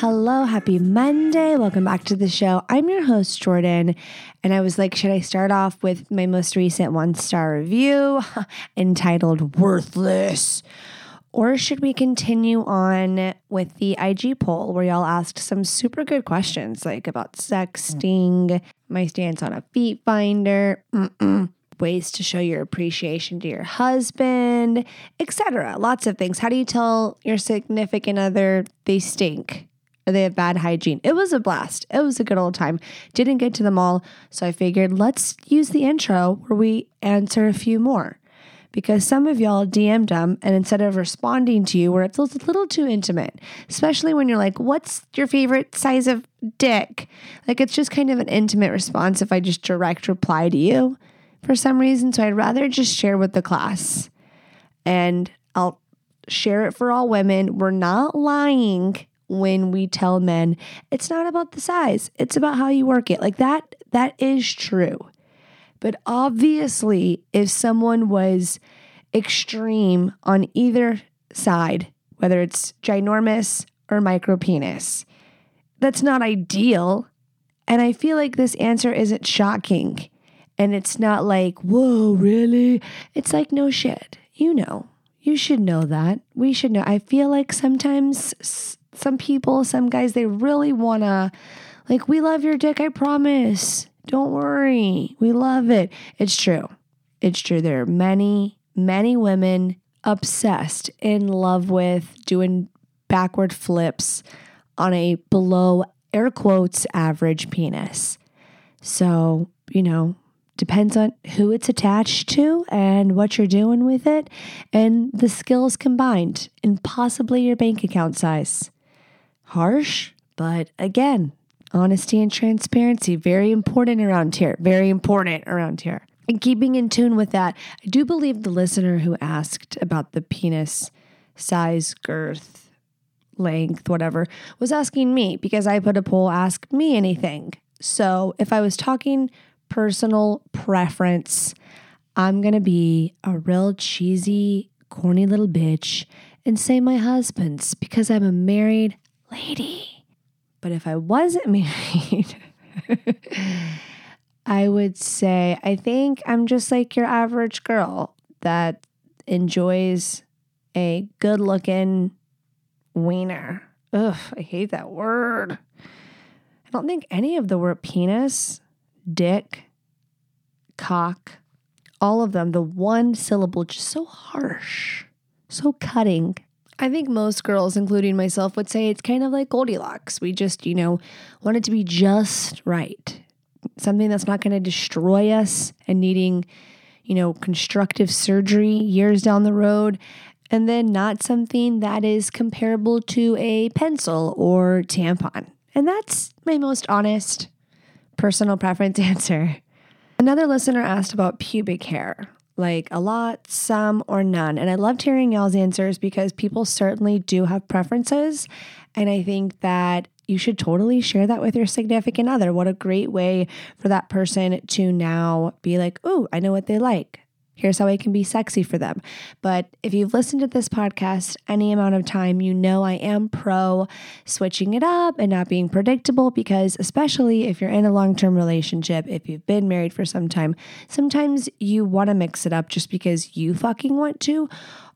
Hello, happy Monday. Welcome back to the show. I'm your host, Jordan. And I was like, should I start off with my most recent one star review entitled Worthless? Or should we continue on with the IG poll where y'all asked some super good questions like about sexting, my stance on a FeetFinder, mm-mm, ways to show your appreciation to your husband, etc. Lots of things. How do you tell your significant other they stink? Or they have bad hygiene. It was a blast. It was a good old time. Didn't get to them all, so I figured let's use the intro where we answer a few more because some of y'all DM'd them and instead of responding to you where it's a little too intimate, especially when you're like, what's your favorite size of dick? Like it's just kind of an intimate response if I just direct reply to you for some reason. So I'd rather just share with the class and I'll share it for all women. We're not lying when we tell men it's not about the size, it's about how you work it. Like that, that is true. But obviously, if someone was extreme on either side, whether it's ginormous or micro penis, that's not ideal. And I feel like this answer isn't shocking. And it's not like, whoa, really? It's like, no shit. You know, you should know that. We should know. I feel like sometimes some people, some guys, they really want to, like, we love your dick, I promise. Don't worry. We love it. It's true. It's true. There are many, many women obsessed in love with doing backward flips on a below air quotes average penis. So, you know, depends on who it's attached to and what you're doing with it and the skills combined and possibly your bank account size. Harsh, but again, honesty and transparency very important around here. Very important around here. And keeping in tune with that, I do believe the listener who asked about the penis size, girth, length, whatever, was asking me because I put a poll ask me anything. So if I was talking personal preference, I'm going to be a real cheesy, corny little bitch and say my husband's because I'm a married lady. But if I wasn't married, I would say I think I'm just like your average girl that enjoys a good looking wiener. Ugh, I hate that word. I don't think any of the word penis, dick, cock, all of them, the one syllable, just so harsh, so cutting. I think most girls, including myself, would say it's kind of like Goldilocks. We just, you know, want it to be just right. Something that's not going to destroy us and needing, you know, constructive surgery years down the road. And then not something that is comparable to a pencil or tampon. And that's my most honest personal preference answer. Another listener asked about pubic hair like a lot, some, or none. And I loved hearing y'all's answers because people certainly do have preferences. And I think that you should totally share that with your significant other. What a great way for that person to now be like, oh, I know what they like. Here's how I can be sexy for them. But if you've listened to this podcast any amount of time, you know I am pro switching it up and not being predictable because, especially if you're in a long term relationship, if you've been married for some time, sometimes you want to mix it up just because you fucking want to,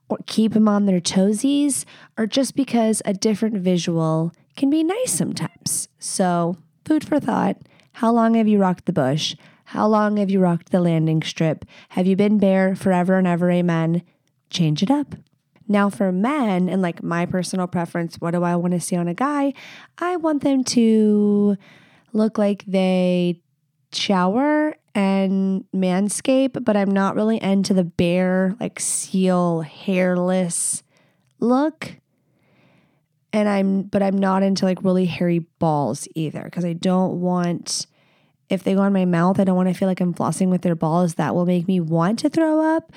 or keep them on their toesies, or just because a different visual can be nice sometimes. So, food for thought. How long have you rocked the bush? How long have you rocked the landing strip? Have you been bare forever and ever? Amen. Change it up. Now, for men, and like my personal preference, what do I want to see on a guy? I want them to look like they shower and manscape, but I'm not really into the bare, like seal, hairless look. And I'm, but I'm not into like really hairy balls either because I don't want if they go in my mouth, I don't want to feel like I'm flossing with their balls. That will make me want to throw up.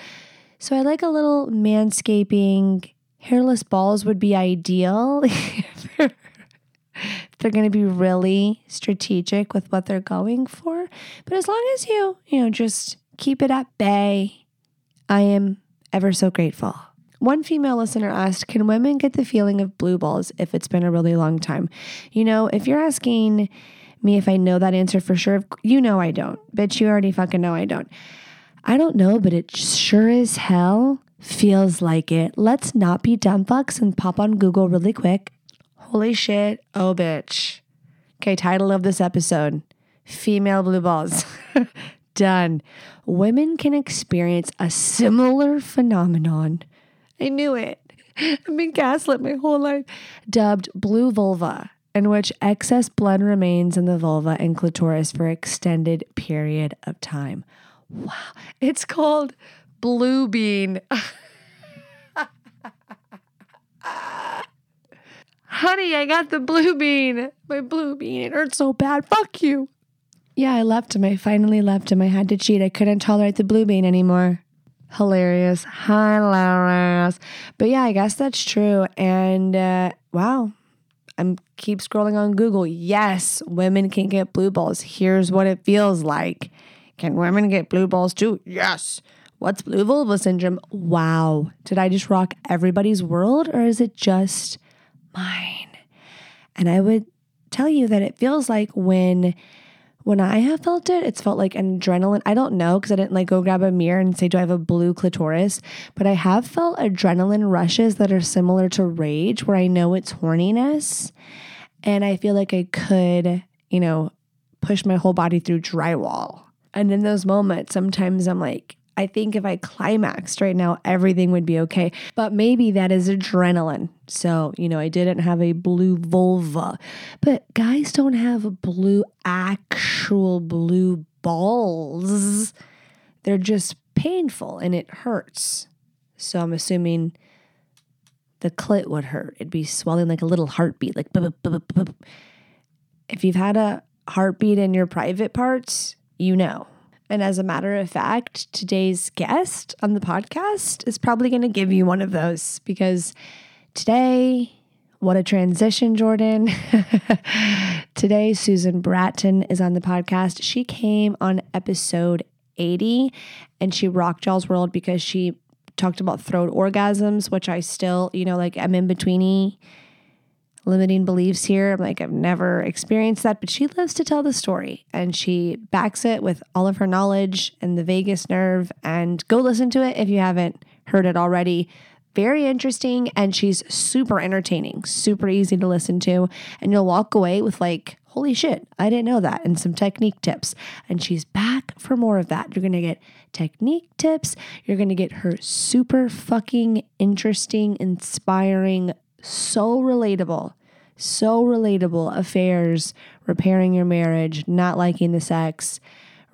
So I like a little manscaping. Hairless balls would be ideal. they're going to be really strategic with what they're going for. But as long as you, you know, just keep it at bay, I am ever so grateful. One female listener asked, Can women get the feeling of blue balls if it's been a really long time? You know, if you're asking me if I know that answer for sure, you know I don't. Bitch, you already fucking know I don't. I don't know, but it sure as hell feels like it. Let's not be dumb fucks and pop on Google really quick. Holy shit. Oh, bitch. Okay, title of this episode Female Blue Balls. Done. Women can experience a similar phenomenon. I knew it. I've been gaslit my whole life. Dubbed blue vulva, in which excess blood remains in the vulva and clitoris for extended period of time. Wow. It's called blue bean. Honey, I got the blue bean. My blue bean. It hurts so bad. Fuck you. Yeah, I left him. I finally left him. I had to cheat. I couldn't tolerate the blue bean anymore. Hilarious. Hilarious. But yeah, I guess that's true. And uh, wow, I'm keep scrolling on Google. Yes, women can get blue balls. Here's what it feels like. Can women get blue balls too? Yes. What's blue vulva syndrome? Wow. Did I just rock everybody's world or is it just mine? And I would tell you that it feels like when when I have felt it, it's felt like an adrenaline. I don't know because I didn't like go grab a mirror and say, Do I have a blue clitoris? But I have felt adrenaline rushes that are similar to rage where I know it's horniness. And I feel like I could, you know, push my whole body through drywall. And in those moments, sometimes I'm like, I think if I climaxed right now, everything would be okay. But maybe that is adrenaline. So, you know, I didn't have a blue vulva. But guys don't have blue, actual blue balls. They're just painful and it hurts. So I'm assuming the clit would hurt. It'd be swelling like a little heartbeat, like if you've had a heartbeat in your private parts, you know. And as a matter of fact, today's guest on the podcast is probably going to give you one of those because today, what a transition, Jordan. today, Susan Bratton is on the podcast. She came on episode 80 and she rocked y'all's world because she talked about throat orgasms, which I still, you know, like I'm in betweeny limiting beliefs here. I'm like, I've never experienced that, but she lives to tell the story and she backs it with all of her knowledge and the vagus nerve. And go listen to it if you haven't heard it already. Very interesting and she's super entertaining, super easy to listen to. And you'll walk away with like, holy shit, I didn't know that, and some technique tips. And she's back for more of that. You're gonna get technique tips. You're gonna get her super fucking interesting, inspiring, so relatable so relatable affairs, repairing your marriage, not liking the sex,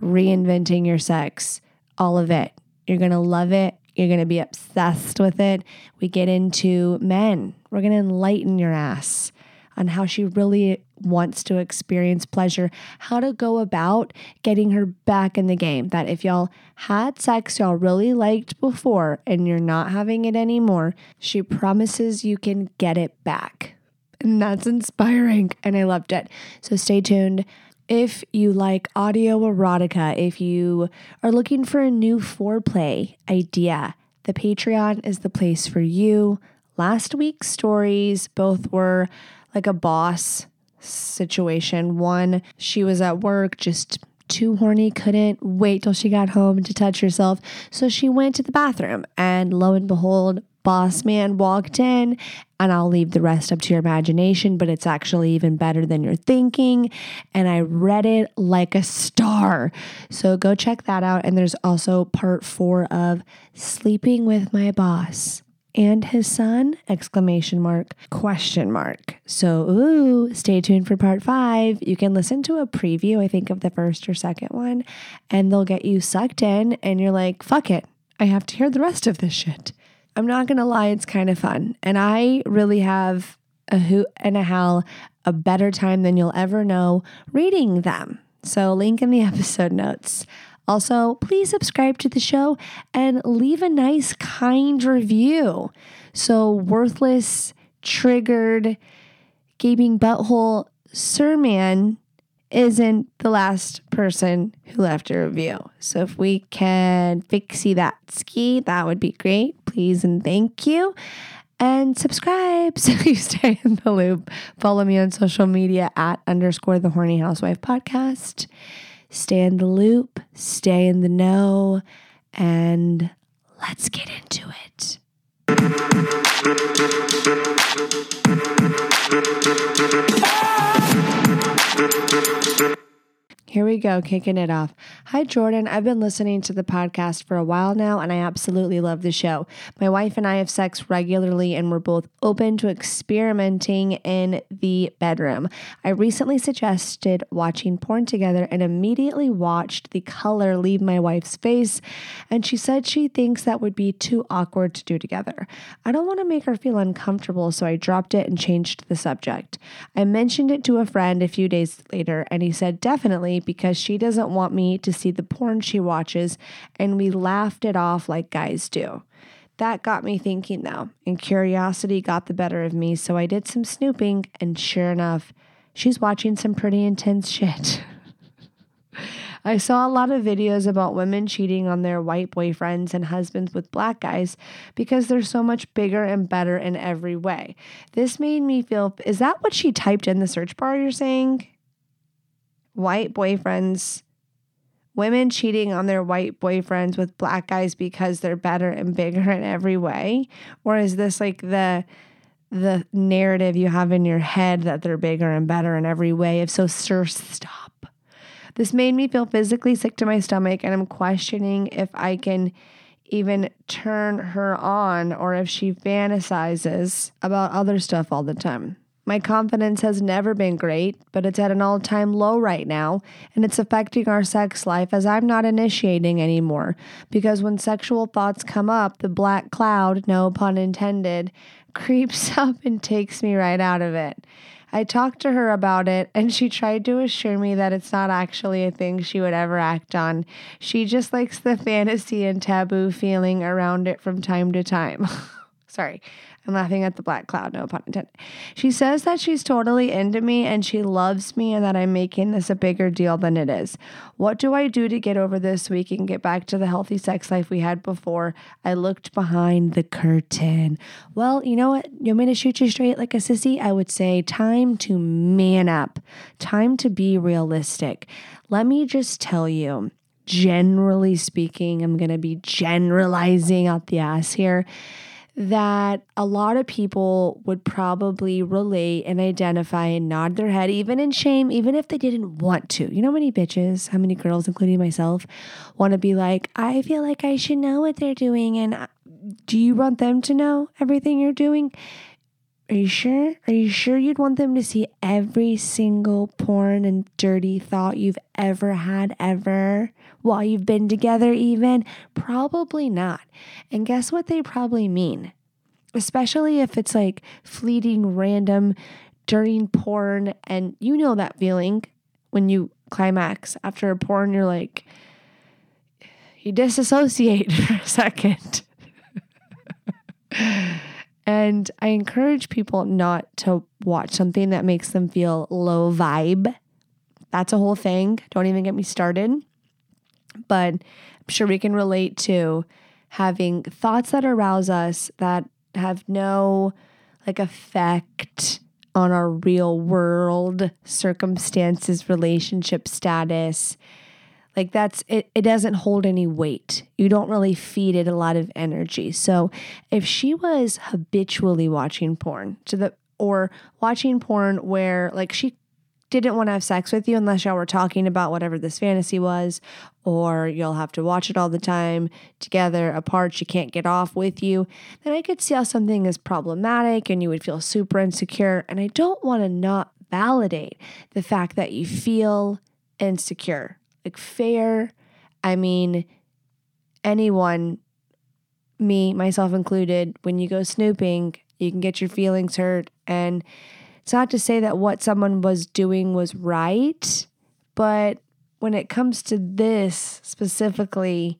reinventing your sex, all of it. You're going to love it. You're going to be obsessed with it. We get into men. We're going to enlighten your ass on how she really wants to experience pleasure, how to go about getting her back in the game. That if y'all had sex y'all really liked before and you're not having it anymore, she promises you can get it back. And that's inspiring. And I loved it. So stay tuned. If you like audio erotica, if you are looking for a new foreplay idea, the Patreon is the place for you. Last week's stories both were like a boss situation. One, she was at work just too horny, couldn't wait till she got home to touch herself. So she went to the bathroom, and lo and behold, boss man walked in, and I'll leave the rest up to your imagination, but it's actually even better than you're thinking. And I read it like a star. So go check that out. And there's also part four of Sleeping with My Boss and his son exclamation mark question mark so ooh stay tuned for part five you can listen to a preview i think of the first or second one and they'll get you sucked in and you're like fuck it i have to hear the rest of this shit I'm not to lie, it's kind of fun. And I really have a hoot and a hell, a better time than you'll ever know reading them. So, link in the episode notes. Also, please subscribe to the show and leave a nice, kind review. So, worthless, triggered, gaping butthole Sirman isn't the last person who left a review. So, if we can fixie that ski, that would be great. Please and thank you. And subscribe so you stay in the loop. Follow me on social media at underscore the horny housewife podcast stay in the loop, stay in the know, and let's get into it. Here we go, kicking it off. Hi, Jordan. I've been listening to the podcast for a while now, and I absolutely love the show. My wife and I have sex regularly, and we're both open to experimenting in the bedroom. I recently suggested watching porn together and immediately watched the color leave my wife's face, and she said she thinks that would be too awkward to do together. I don't want to make her feel uncomfortable, so I dropped it and changed the subject. I mentioned it to a friend a few days later, and he said, definitely because she doesn't want me to see the porn she watches, and we laughed it off like guys do. That got me thinking though, and curiosity got the better of me, so I did some snooping, and sure enough, she's watching some pretty intense shit. I saw a lot of videos about women cheating on their white boyfriends and husbands with black guys because they're so much bigger and better in every way. This made me feel is that what she typed in the search bar you're saying? White boyfriends, women cheating on their white boyfriends with black guys because they're better and bigger in every way? Or is this like the the narrative you have in your head that they're bigger and better in every way? If so, sir, stop. This made me feel physically sick to my stomach, and I'm questioning if I can even turn her on or if she fantasizes about other stuff all the time. My confidence has never been great, but it's at an all time low right now, and it's affecting our sex life as I'm not initiating anymore. Because when sexual thoughts come up, the black cloud, no pun intended, creeps up and takes me right out of it. I talked to her about it, and she tried to assure me that it's not actually a thing she would ever act on. She just likes the fantasy and taboo feeling around it from time to time. Sorry. I'm laughing at the black cloud, no pun intended. She says that she's totally into me and she loves me and that I'm making this a bigger deal than it is. What do I do to get over this week and get back to the healthy sex life we had before? I looked behind the curtain. Well, you know what? You want me to shoot you straight like a sissy? I would say time to man up, time to be realistic. Let me just tell you generally speaking, I'm going to be generalizing out the ass here that a lot of people would probably relate and identify and nod their head, even in shame, even if they didn't want to. You know how many bitches, how many girls, including myself, want to be like, I feel like I should know what they're doing. And uh, do you want them to know everything you're doing? Are you sure? Are you sure you'd want them to see every single porn and dirty thought you've ever had, ever? While you've been together, even? Probably not. And guess what they probably mean? Especially if it's like fleeting, random, during porn. And you know that feeling when you climax after a porn, you're like, you disassociate for a second. And I encourage people not to watch something that makes them feel low vibe. That's a whole thing. Don't even get me started. But I'm sure we can relate to having thoughts that arouse us that have no like effect on our real world circumstances, relationship status, like that's it it doesn't hold any weight. You don't really feed it a lot of energy. So if she was habitually watching porn to the or watching porn where like she didn't want to have sex with you unless y'all were talking about whatever this fantasy was, or you'll have to watch it all the time together apart. She can't get off with you. Then I could see how something is problematic and you would feel super insecure. And I don't want to not validate the fact that you feel insecure like fair. I mean, anyone, me, myself included, when you go snooping, you can get your feelings hurt. And it's not to say that what someone was doing was right, but when it comes to this specifically,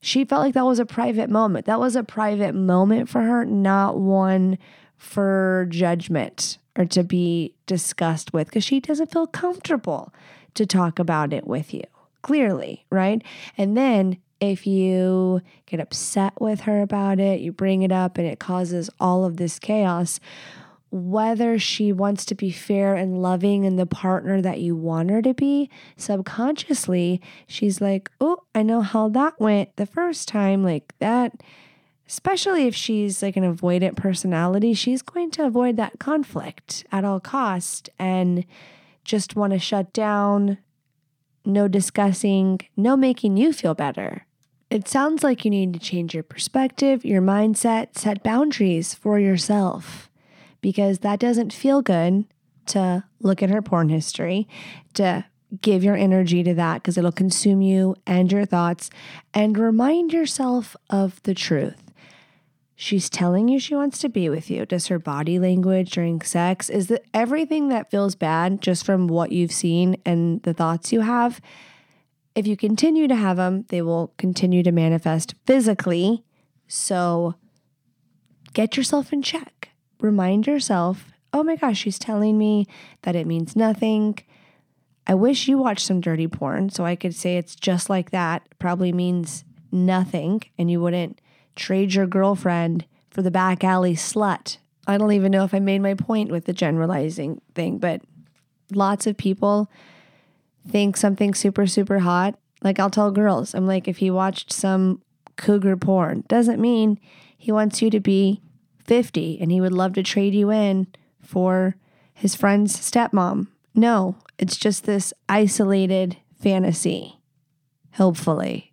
she felt like that was a private moment. That was a private moment for her, not one for judgment or to be discussed with because she doesn't feel comfortable to talk about it with you, clearly, right? And then if you get upset with her about it, you bring it up and it causes all of this chaos, whether she wants to be fair and loving and the partner that you want her to be, subconsciously, she's like, Oh, I know how that went the first time. Like that, especially if she's like an avoidant personality, she's going to avoid that conflict at all cost and just want to shut down, no discussing, no making you feel better. It sounds like you need to change your perspective, your mindset, set boundaries for yourself because that doesn't feel good to look at her porn history, to give your energy to that because it'll consume you and your thoughts, and remind yourself of the truth. She's telling you she wants to be with you. Does her body language during sex, is that everything that feels bad just from what you've seen and the thoughts you have? If you continue to have them, they will continue to manifest physically. So get yourself in check remind yourself, oh my gosh, she's telling me that it means nothing. I wish you watched some dirty porn so I could say it's just like that. probably means nothing and you wouldn't trade your girlfriend for the back alley slut. I don't even know if I made my point with the generalizing thing, but lots of people think something super, super hot. Like I'll tell girls, I'm like, if he watched some cougar porn, doesn't mean he wants you to be 50 and he would love to trade you in for his friend's stepmom. No, it's just this isolated fantasy, hopefully.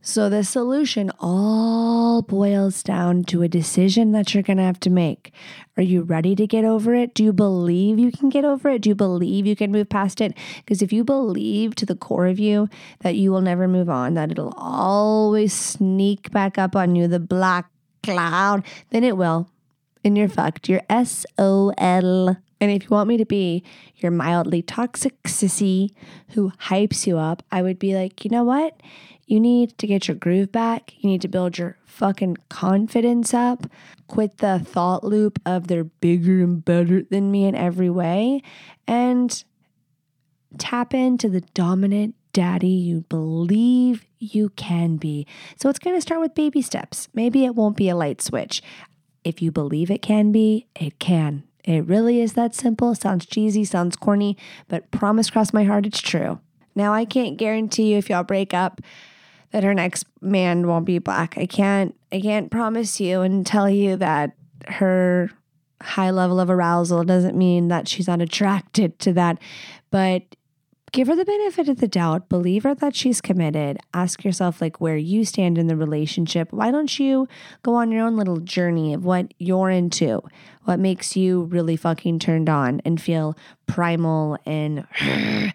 So the solution all boils down to a decision that you're going to have to make. Are you ready to get over it? Do you believe you can get over it? Do you believe you can move past it? Because if you believe to the core of you that you will never move on, that it'll always sneak back up on you, the black cloud, then it will and you're fucked. You're SOL. And if you want me to be your mildly toxic sissy who hypes you up, I would be like, you know what? You need to get your groove back. You need to build your fucking confidence up. Quit the thought loop of they're bigger and better than me in every way. And tap into the dominant daddy you believe you can be. So it's going to start with baby steps. Maybe it won't be a light switch. If you believe it can be, it can. It really is that simple. Sounds cheesy, sounds corny, but promise cross my heart it's true. Now, I can't guarantee you if y'all break up that her next man won't be black. I can't I can't promise you and tell you that her high level of arousal doesn't mean that she's not attracted to that. But give her the benefit of the doubt, believe her that she's committed. Ask yourself like where you stand in the relationship. Why don't you go on your own little journey of what you're into? What makes you really fucking turned on and feel primal and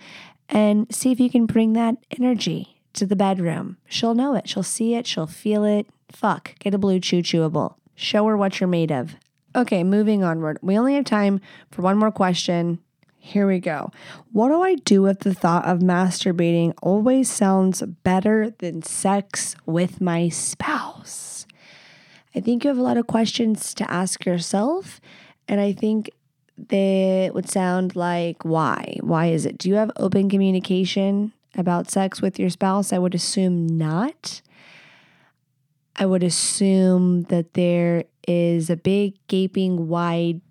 and see if you can bring that energy to the bedroom. She'll know it. She'll see it. She'll feel it. Fuck. Get a BlueChew chewable. Show her what you're made of. Okay, moving onward. We only have time for one more question. Here we go. What do I do if the thought of masturbating always sounds better than sex with my spouse? I think you have a lot of questions to ask yourself. And I think they would sound like why? Why is it? Do you have open communication about sex with your spouse? I would assume not. I would assume that there is a big, gaping, wide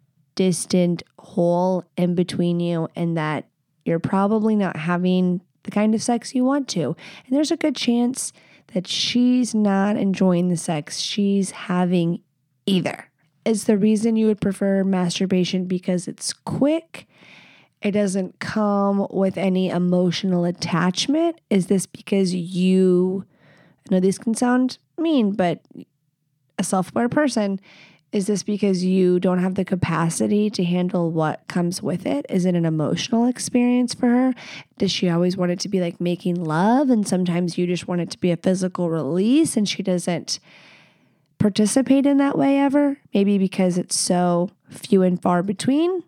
distant hole in between you and that you're probably not having the kind of sex you want to. And there's a good chance that she's not enjoying the sex she's having either. Is the reason you would prefer masturbation because it's quick? It doesn't come with any emotional attachment? Is this because you, I know this can sound mean, but a self aware person is this because you don't have the capacity to handle what comes with it? Is it an emotional experience for her? Does she always want it to be like making love? And sometimes you just want it to be a physical release and she doesn't participate in that way ever? Maybe because it's so few and far between?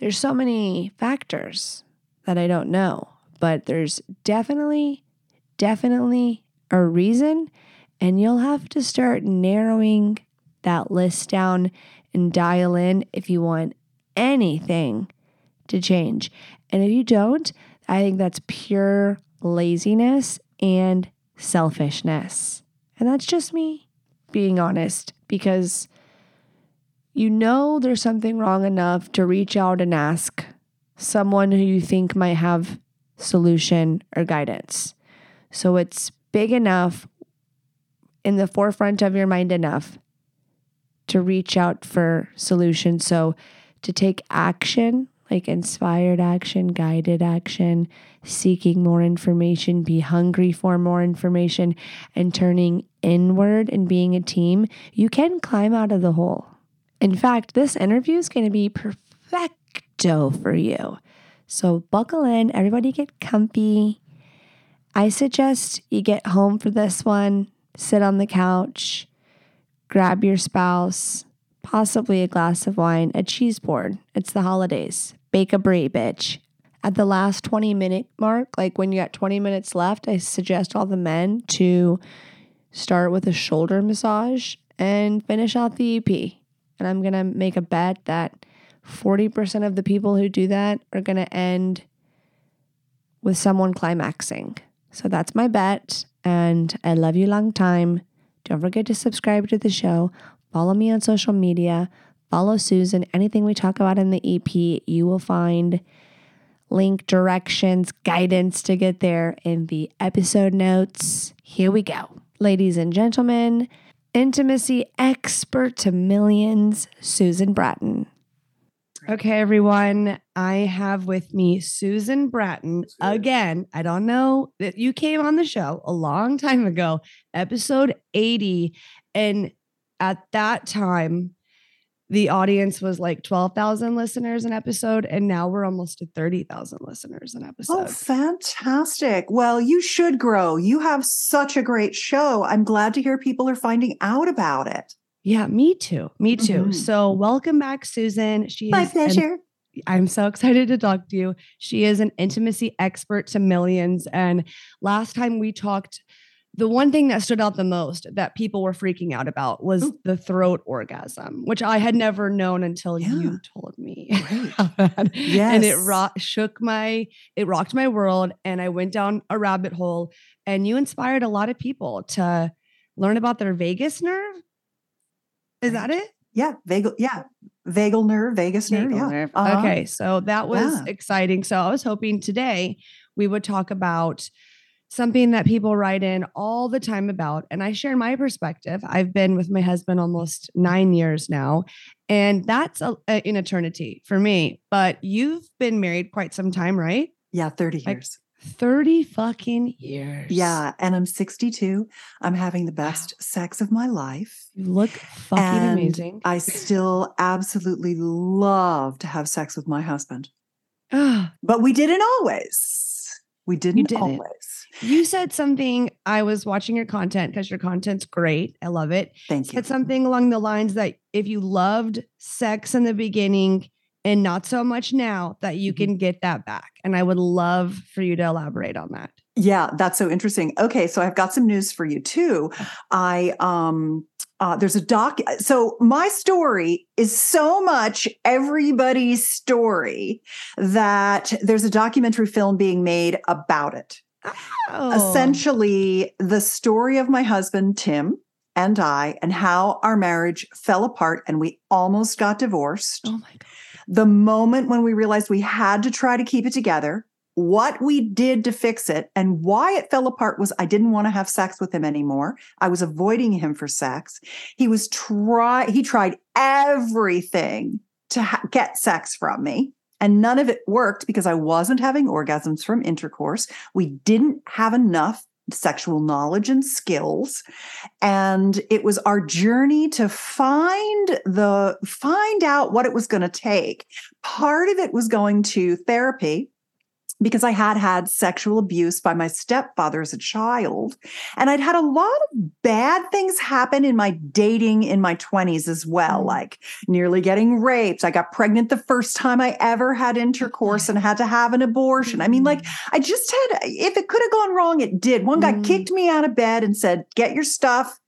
There's so many factors that I don't know. but there's definitely, definitely a reason. And you'll have to start narrowing that list down and dial in if you want anything to change. And if you don't, I think that's pure laziness and selfishness. And that's just me being honest because you know there's something wrong enough to reach out and ask someone who you think might have solution or guidance. So it's big enough in the forefront of your mind enough to reach out for solutions. So to take action, like inspired action, guided action, seeking more information, be hungry for more information, and turning inward and being a team, you can climb out of the hole. In fact, this interview is going to be perfecto for you. So buckle in, everybody get comfy. I suggest you get home for this one, sit on the couch, grab your spouse, possibly a glass of wine, a cheese board. It's the holidays. Bake a brie, bitch. At the last 20 minute mark, like when you got 20 minutes left, I suggest all the men to start with a shoulder massage and finish out the EP. And I'm going to make a bet that 40% of the people who do that are going to end with someone climaxing. So that's my bet. And I love you long time. Don't forget to subscribe to the show. Follow me on social media. Follow Susan. Anything we talk about in the EP, you will find link, directions, guidance to get there in the episode notes. Here we go. Ladies and gentlemen, intimacy expert to millions, Susan Bratton. Okay, everyone. I have with me Susan Bratton again. I don't know that you came on the show a long time ago, episode 80. And at that time, the audience was like 12,000 listeners an episode, and now we're almost to 30,000 listeners an oh, episode. Oh, fantastic. Well, you should grow. You have such a great show. I'm glad to hear people are finding out about it. Yeah, me too. Me too. Mhm. So, welcome back, Susan. She My is an- pleasure. I'm so excited to talk to you. She is an intimacy expert to millions. And last time we talked, the one thing that stood out the most that people were freaking out about was Ooh. the throat orgasm, which I had never known until Yeah. you told me. About that. And it ro- shook my, it rocked my world. And I went down a rabbit hole. And you inspired a lot of people to learn about their vagus nerve. Is that it? Yeah, vagal. Yeah, vagal nerve, vagus nerve. Yeah. nerve. Uh-huh. Okay, so that was Yeah. exciting. So I was hoping today we would talk about something that people write in all the time about. And I share my perspective. I've been with my husband almost nine years now, and that's a, a- an eternity for me. But you've been married quite some time, right? Yeah, 30 Like, years. 30 fucking years. Yeah, and I'm 62. I'm having the best sex of my life. You look fucking and amazing. I still absolutely love to have sex with my husband. But we didn't always. We didn't, didn't. always. you said something. I was watching your content because your content's great. I love it. Thank you. said something along the lines that if you loved sex in the beginning and not so much now, that you Mhm. can get that back. And I would love for you to elaborate on that. Yeah, that's so interesting. Okay, so I've got some news for you too. I um uh there's a doc so my story is so much everybody's story that there's a documentary film being made about it. Oh, Essentially the story of my husband Tim and I and how our marriage fell apart and we almost got divorced Oh my God. The moment when we realized we had to try to keep it together, what we did to fix it, and why it fell apart was I didn't want to have sex with him anymore. I was avoiding him for sex. He was try he tried everything to ha- get sex from me. And none of it worked because I wasn't having orgasms from intercourse. We didn't have enough sexual knowledge and skills. And it was our journey to find the find out what it was going to take. Part of it was going to therapy because I had had sexual abuse by my stepfather as a child. And I'd had a lot of bad things happen in my dating in my 20s as well, like nearly getting raped. I got pregnant the first time I ever had intercourse and had to have an abortion. I mean, like, I just had, if it could have gone wrong, it did. One guy Mm. kicked me out of bed and said, Get your stuff.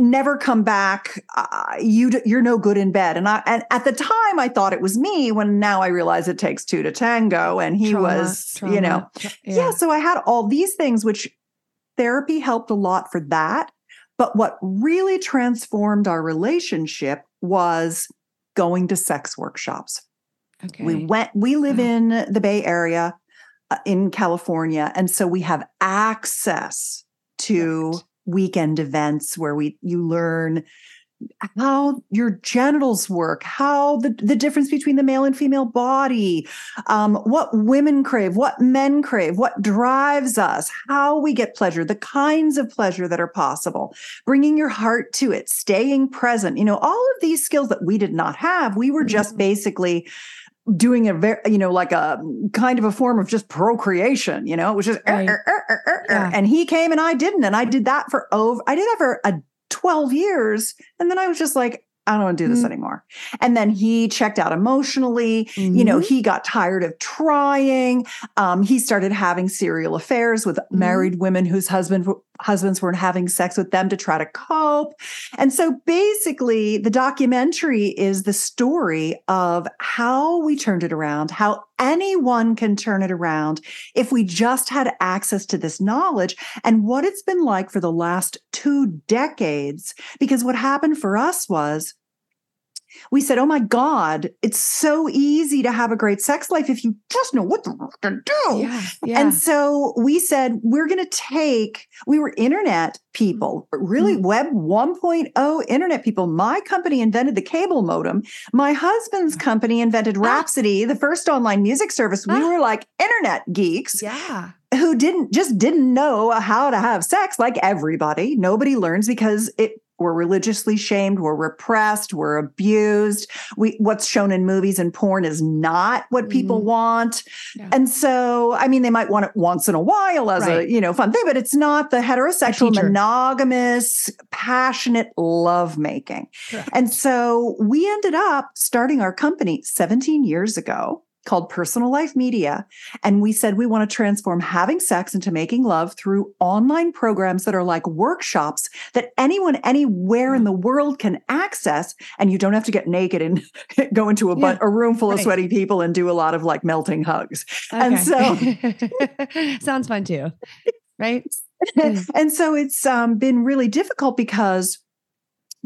Never come back. Uh, you you're no good in bed. And I and at the time I thought it was me. When now I realize it takes two to tango, and he Trauma, was, you know, Tra- yeah. so I had all these things, which therapy helped a lot for that. But what really transformed our relationship was going to sex workshops. Okay. We went, we live Wow. in the Bay Area uh, in California. And so we have access to Right. Weekend events where we you learn how your genitals work, how the, the difference between the male and female body, um, what women crave, what men crave, what drives us, how we get pleasure, the kinds of pleasure that are possible, bringing your heart to it, staying present. You know, all of these skills that we did not have, we were just Mhm. basically doing a very, you know, like a kind of a form of just procreation, you know, it was just, er, Right. er, er, er, er, er. Yeah. and he came and I didn't. And I did that for over, I did that for a 12 years. And then I was just like, I don't want to do this Mm. anymore. And then he checked out emotionally. You know, Mhm. he got tired of trying. Um, he started having serial affairs with Mm-hmm. married women whose husband husbands weren't having sex with them to try to cope. And so basically, the documentary is the story of how we turned it around, how anyone can turn it around if we just had access to this knowledge and what it's been like for the last two decades. Because what happened for us was we said, Oh my God, it's so easy to have a great sex life if you just know what to do. yeah. Yeah. And so we said, we're going to take, we were internet people, really Mm. web 1.0 internet people. My company invented the cable modem. My husband's company invented Rhapsody, the first online music service. We Ah. were like internet geeks yeah. who didn't just didn't know how to have sex like everybody. Nobody learns because it we're religiously shamed, we're repressed, we're abused. We what's shown in movies and porn is not what people Mhm. want. Yeah. And so, I mean, they might want it once in a while as Right. a, you know, fun thing, but it's not the heterosexual, monogamous, passionate lovemaking. Correct. And so we ended up starting our company 17 years ago called Personal Life Media. And we said we want to transform having sex into making love through online programs that are like workshops that anyone anywhere in the world can access. And you don't have to get naked and go into a, Yeah, a room full of sweaty people and do a lot of like melting hugs. And so sounds fun too. Right? Mm. and so it's um, been really difficult because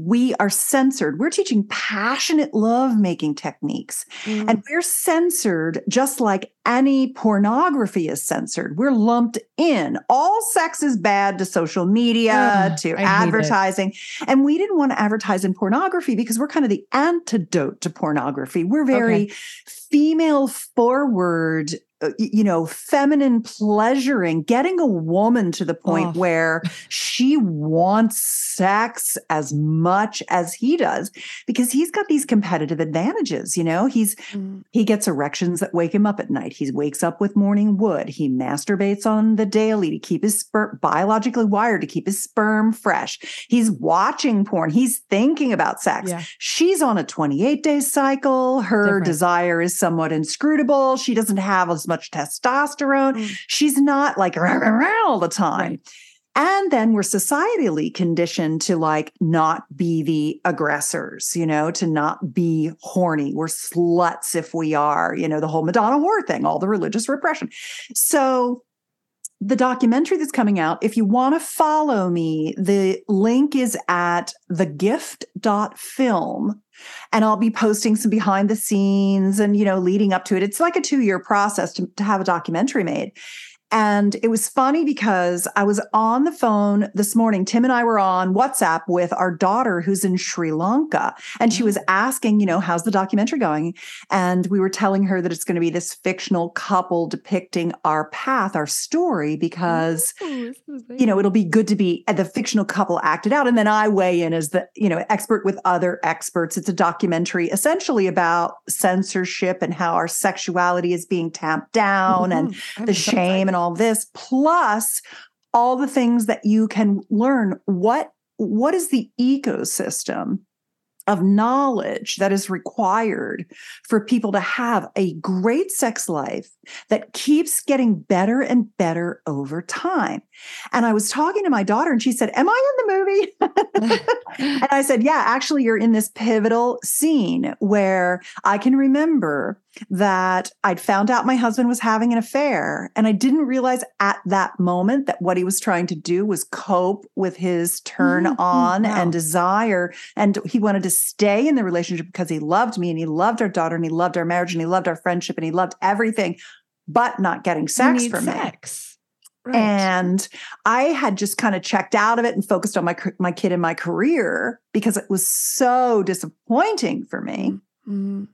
we are censored. We're teaching passionate love making techniques. Mm. And we're censored just like any pornography is censored. We're lumped in. All sex is bad to social media, Ugh, to I advertising. And we didn't want to advertise in pornography because we're kind of the antidote to pornography. We're very female forward. Uh, You know, feminine pleasuring, getting a woman to the point Oh. where she wants sex as much as he does because he's got these competitive advantages. You know, he's Mm. he gets erections that wake him up at night. He wakes up with morning wood. He masturbates on the daily to keep his sperm biologically wired to keep his sperm fresh. He's watching porn. He's thinking about sex. Yeah. She's on a 28 day cycle. Her Different. desire is somewhat inscrutable. She doesn't have as much testosterone. Mm. She's not like rah, rah, rah all the time. Right. And then we're societally conditioned to like not be the aggressors, you know, to not be horny. We're sluts if we are, you know, the whole Madonna whore thing, all the religious repression. So the documentary that's coming out, if you want to follow me, the link is at thegift.film. And I'll be posting some behind the scenes and, you know, leading up to it. It's like a two year process to, to have a documentary made. And it was funny because I was on the phone this morning. Tim and I were on WhatsApp with our daughter who's in Sri Lanka. And she was asking, you know, how's the documentary going? And we were telling her that it's going to be this fictional couple depicting our path, our story, because, is you know, it'll be good to be uh, the fictional couple acted out. And then I weigh in as the, you know, expert with other experts. It's a documentary essentially about censorship and how our sexuality is being tamped down and Mhm. I'm the shame and all this plus all the things that you can learn. What what is the ecosystem of knowledge that is required for people to have a great sex life that keeps getting better and better over time. And I was talking to my daughter and she said, Am I in the movie? and I said, Yeah, actually, you're in this pivotal scene where I can remember that I'd found out my husband was having an affair. And I didn't realize at that moment that what he was trying to do was cope with his turn Mhm. on Wow. and desire. And he wanted to stay in the relationship because he loved me and he loved our daughter and he loved our marriage and he loved our friendship and he loved everything, but not getting sex from me. sex. Right. And I had just kind of checked out of it and focused on my my kid and my career because it was so disappointing for me. Mhm.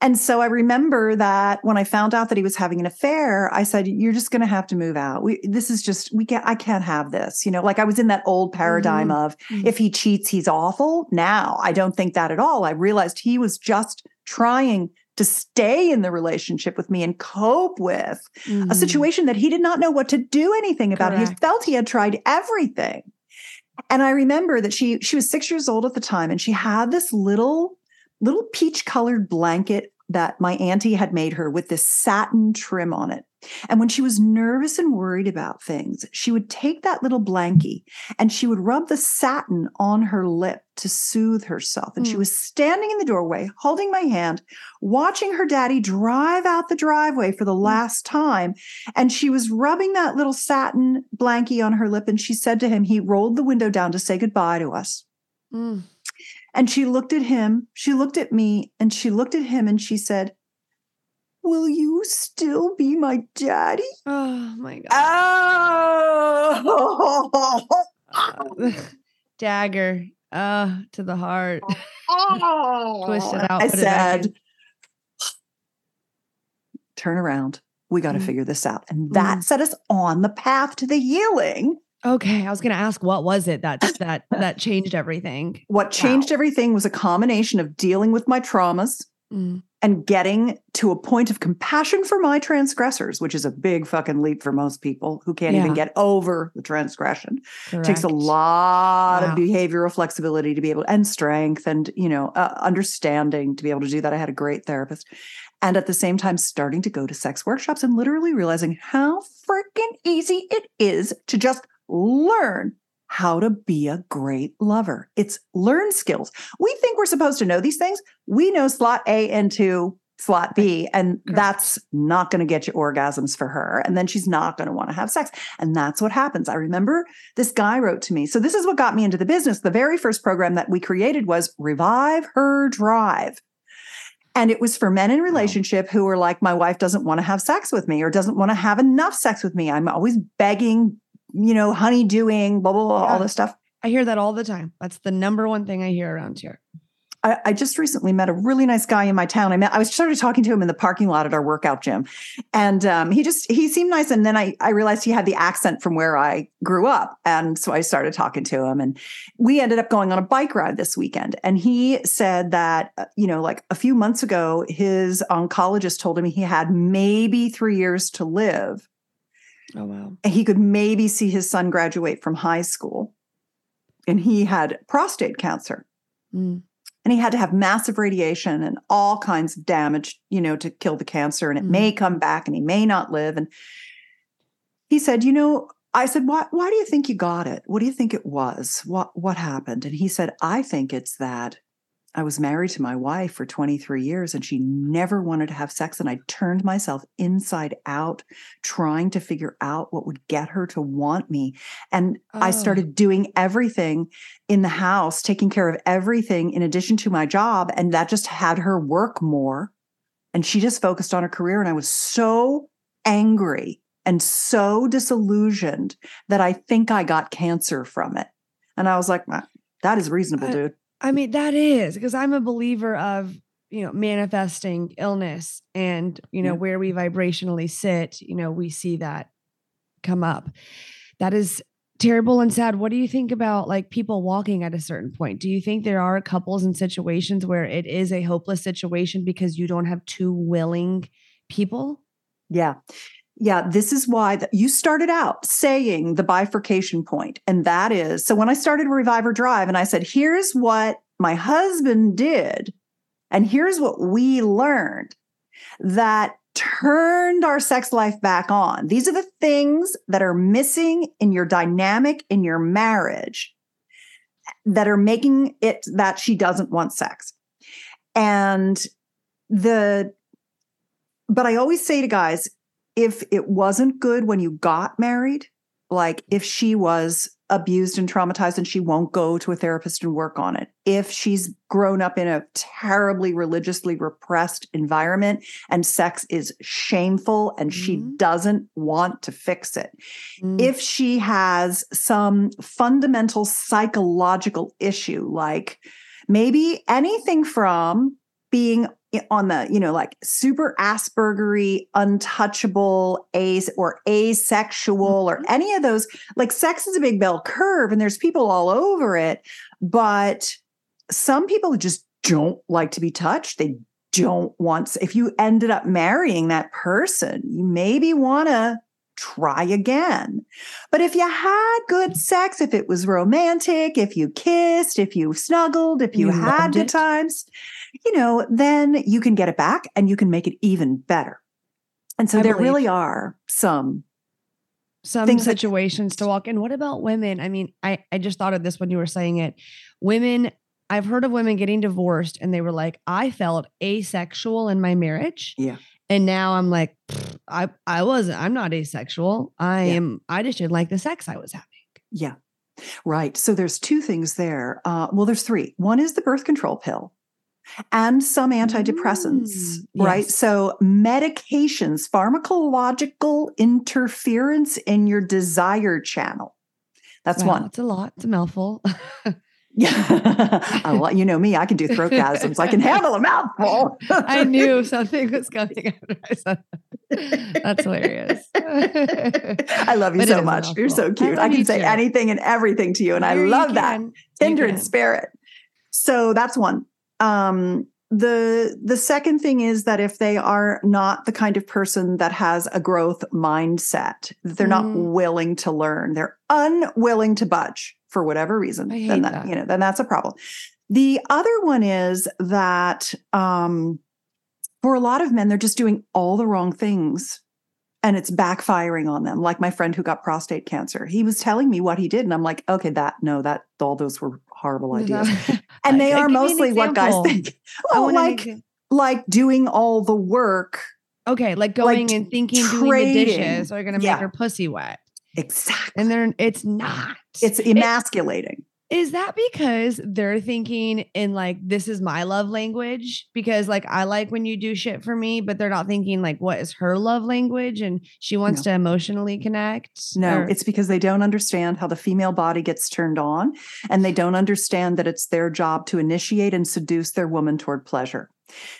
And so I remember that when I found out that he was having an affair, I said, "You're just going to have to move out. We, this is just we can't. I can't have this. You know, like I was in that old paradigm of Mhm. if he cheats, he's awful. Now I don't think that at all. I realized he was just trying to stay in the relationship with me and cope with a Mhm. situation that he did not know what to do anything about. He felt he had tried everything. And I remember that she she was 6 years old at the time and she had this little little peach colored blanket that my auntie had made her with this satin trim on it. And when she was nervous and worried about things, she would take that little blankie and she would rub the satin on her lip to soothe herself. And she Mm. was standing in the doorway, holding my hand, watching her daddy drive out the driveway for the last time. And she was rubbing that little satin blankie on her lip. And she said to him, he rolled the window down to say goodbye to us. Mm. And she looked at him, she looked at me, and she looked at him and she said, Will you still be my daddy? Oh my god. Oh, Uh, dagger. Uh, to the heart. Oh! Twist it out. I put it back in. said, Turn around. We got to Mm. figure this out. And that Mm. set us on the path to the healing. Okay, I was gonna ask what was it that that that changed everything. What changed everything was a combination of dealing with my traumas Mm. and getting to a point of compassion for my transgressors, which is a big fucking leap for most people who can't even get over the transgression. It takes a lot Wow. of behavioral flexibility to be able and strength and you know uh, understanding to be able to do that. I had a great therapist, and at the same time starting to go to sex workshops and literally realizing how freaking easy it is to just learn how to be a great lover. It's learn skills. We think we're supposed to know these things. We know slot A into slot B, and Correct. that's not going to get you orgasms for her. And then she's not going to want to have sex. And that's what happens. I remember this guy wrote to me. So, this is what got me into the business. The very first program that we created was Revive Her Drive. And it was for men in relationship who were like, my wife doesn't want to have sex with me or doesn't want to have enough sex with me. I'm always begging, you know, honey doing, blah, blah, blah, all this stuff. I hear that all the time. That's the number one thing I hear around here. I, I just recently met a really nice guy in my town. I met, I was started talking to him in the parking lot at our workout gym, and um, he just he seemed nice. And then I I realized he had the accent from where I grew up, and so I started talking to him, and we ended up going on a bike ride this weekend. And he said that uh, you know, like a few months ago, his oncologist told him he had maybe three years to live, Oh wow. and he could maybe see his son graduate from high school, and he had prostate cancer. Mm. and he had to have massive radiation and all kinds of damage you know to kill the cancer. And it Mhm. may come back and he may not live. And he said you know i said why why do you think you got it? What do you think it was? What what happened? And he said i think it's that i was married to my wife for 23 years and she never wanted to have sex and i turned myself inside out trying to figure out what would get her to want me and i Oh. started doing everything in the house, taking care of everything in addition to my job. And that just had her work more. And she just focused on her career. And I was so angry and so disillusioned that I think I got cancer from it. And I was like, that is reasonable, I- dude. I mean, that is because I'm a believer of, you know, manifesting illness and, you know, Yeah. where we vibrationally sit, you know, we see that come up. That is terrible and sad. What do you think about like people walking at a certain point? Do you think there are couples and situations where it is a hopeless situation because you don't have two willing people? Yeah. Yeah, this is why that you started out saying the bifurcation point, And that is so when I started Revive Her Drive and I said, here's what my husband did, and here's what we learned that turned our sex life back on. These are the things that are missing in your dynamic in your marriage that are making it that she doesn't want sex. And the, but I always say to guys, if it wasn't good when you got married, like if she was abused and traumatized and she won't go to a therapist and work on it, if she's grown up in a terribly religiously repressed environment and sex is shameful and she Mhm. doesn't want to fix it, Mm, if she has some fundamental psychological issue, like maybe anything from being on the, you know, like super Aspergery, untouchable, as or asexual, or mm-hmm. any of those, like sex is a big bell curve and there's people all over it. But some people just don't like to be touched. They don't want, if you ended up marrying that person, you maybe want to try again. But if you had good sex, if it was romantic, if you kissed, if you snuggled, if you, You had good it. times, you know, then you can get it back and you can make it even better. And so I there believe. really are some some things that- situations to walk in. What about women? I mean, I, I just thought of this when you were saying it. Women, I've heard of women getting divorced and they were like, I felt asexual in my marriage. Yeah. And now I'm like, I I wasn't, I'm not asexual. I Yeah. am, I just didn't like the sex I was having. Yeah. Right. So there's two things there. Uh, well, there's three. One is the birth control pill and some antidepressants, Mm, right? yes. So medications, pharmacological interference in your desire channel. That's Wow, one. It's a lot. It's a mouthful. Yeah. Lo- you know me, I can do throat throatgasms. I can handle a mouthful. I knew something was coming. That's hilarious. I love you But so much. You're so mouthful. I cute. I, can say too. anything and everything to you. And I you love that. You tender in spirit. So that's one. Um, the the second thing is that if they are not the kind of person that has a growth mindset, that they're not Mm. willing to learn, they're unwilling to budge for whatever reason, then that, that. you know, then that's a problem. The other one is that um, for a lot of men, they're just doing all the wrong things and it's backfiring on them. Like my friend who got prostate cancer, he was telling me what he did, and I'm like, okay, that no, that all those were horrible ideas, and they are give me an mostly what guys think. Oh, well, like like doing all the work. okay, like going and thinking doing the dishes are gonna Yeah. make her pussy wet. Exactly. And they're it's not. It's emasculating. Is that because they're thinking in like this is my love language? Because like I like when you do shit for me, but they're not thinking like what is her love language and she wants No. to emotionally connect. No, or- it's because they don't understand how the female body gets turned on and they don't understand that it's their job to initiate and seduce their woman toward pleasure.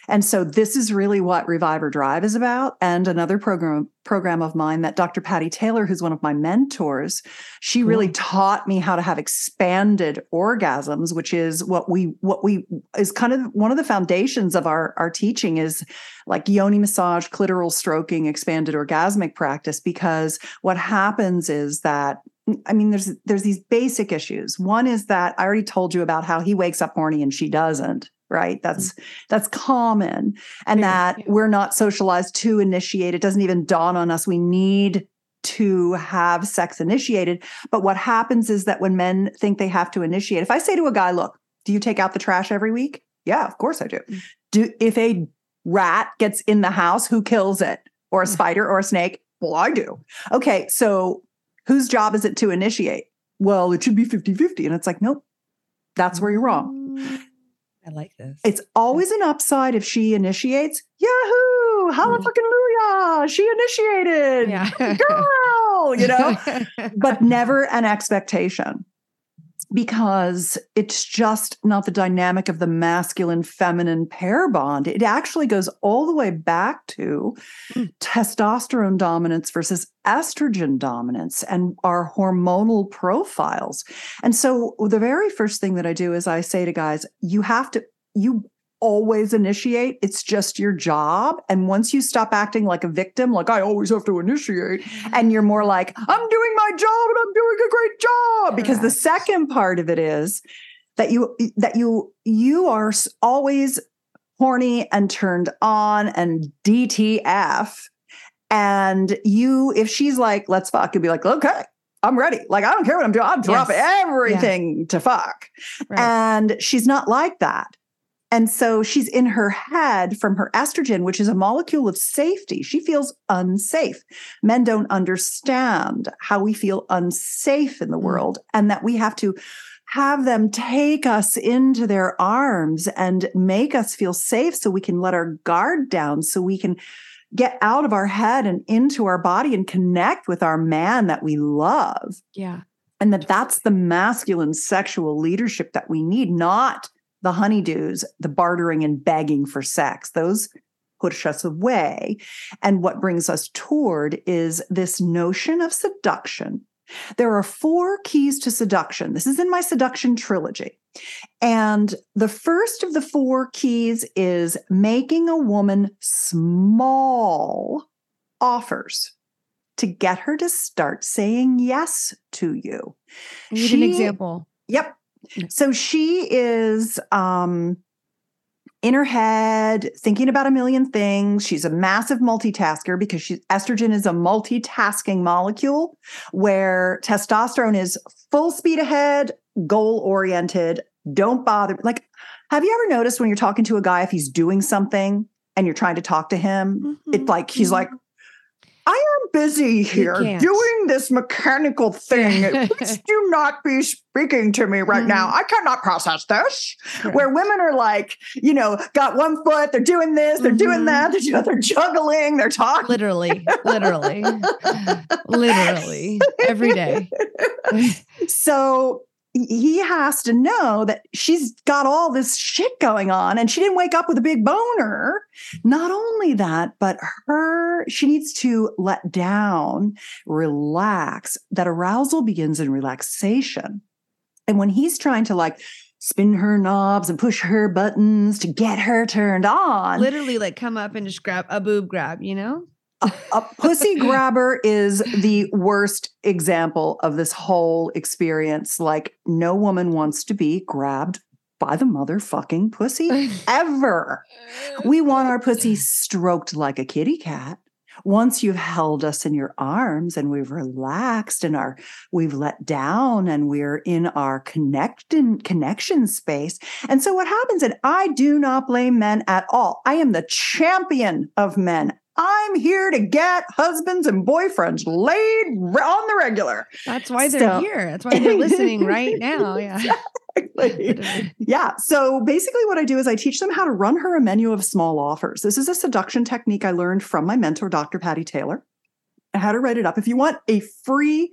And so this is really what Revive Her Drive is about. And another program program of mine that Dr. Patty Taylor, who's one of my mentors, she really Cool. taught me how to have expanded orgasms, which is what we what we is kind of one of the foundations of our our teaching is like yoni massage, clitoral stroking, expanded orgasmic practice. Because what happens is that I mean, there's there's these basic issues. One is that I already told you about how he wakes up horny and she doesn't. Right. That's that's common, and is, that yeah. we're not socialized to initiate. It doesn't even dawn on us. We need to have sex initiated. But what happens is that when men think they have to initiate, if I say to a guy, "Look, do you take out the trash every week?" Yeah, of course I do. Mm. Do if a rat gets in the house, who kills it? Or a Mm. spider or a snake? Well, I do. Okay, so whose job is it to initiate? Well, it should be 50 50. And it's like, nope, that's where you're wrong. I like this. It's always an upside if she initiates. Yahoo! Hallelujah! She initiated. Yeah. Girl, you know, but never an expectation because it's just not the dynamic of the masculine feminine pair bond. It actually goes all the way back to Mm. testosterone dominance versus estrogen dominance and our hormonal profiles. And so the very first thing that I do is I say to guys, you have to, you always initiate. It's just your job. And once you stop acting like a victim, like I always have to initiate, mm-hmm. and you're more like, I'm doing my job and I'm doing a great job. Because the second part of it is that you that you you are always horny and turned on and DTF. And you, if she's like, let's fuck, you'll be like, okay, I'm ready. Like, I don't care what I'm doing. I'm dropping Yes. everything to fuck. Right. And she's not like that. And so she's in her head from her estrogen, which is a molecule of safety. She feels unsafe. Men don't understand how we feel unsafe in the Mm. world and that we have to have them take us into their arms and make us feel safe so we can let our guard down, so we can get out of our head and into our body and connect with our man that we love yeah. and that that's the masculine sexual leadership that we need not the honeydews the bartering and begging for sex those push us away. And what brings us toward is this notion of seduction. There are four keys to seduction. This is in my seduction trilogy. And the first of the four keys is making a woman small offers to get her to start saying yes to you. An She- example. Yep. Yeah. So she is um in her head thinking about a million things. She's a massive multitasker because she estrogen is a multitasking molecule where testosterone is full speed ahead, goal oriented, don't bother. Like have you ever noticed when you're talking to a guy if he's doing something and you're trying to talk to him, Mhm, it's like he's mhm. like I am busy here doing this mechanical thing. Please do not be speaking to me right now. I cannot process this. Correct. Where women are like, you know, got one foot, they're doing this, they're doing Mhm. that, they're, doing- they're juggling, they're talking. literally, literally, literally every day. So he has to know that she's got all this shit going on and she didn't wake up with a big boner. Not only that, but her, she needs to let down, relax. That arousal begins in relaxation. And when he's trying to like spin her knobs and push her buttons to get her turned on, Literally, like come up and just grab a boob grab, you know? A pussy grabber is the worst example of this whole experience. Like, no woman wants to be grabbed by the motherfucking pussy ever. We want our pussy stroked like a kitty cat. Once you've held us in your arms and we've relaxed and our we've let down and we're in our connected connection space. And so what happens, and I do not blame men at all. I am the champion of men. I'm here to get husbands and boyfriends laid on the regular. That's why they're So- here. That's why they're listening right now. Yeah. Literally. Yeah. So basically, what I do is I teach them how to run her a menu of small offers. This is a seduction technique I learned from my mentor, Dr. Patty Taylor, how to write it up. If you want a free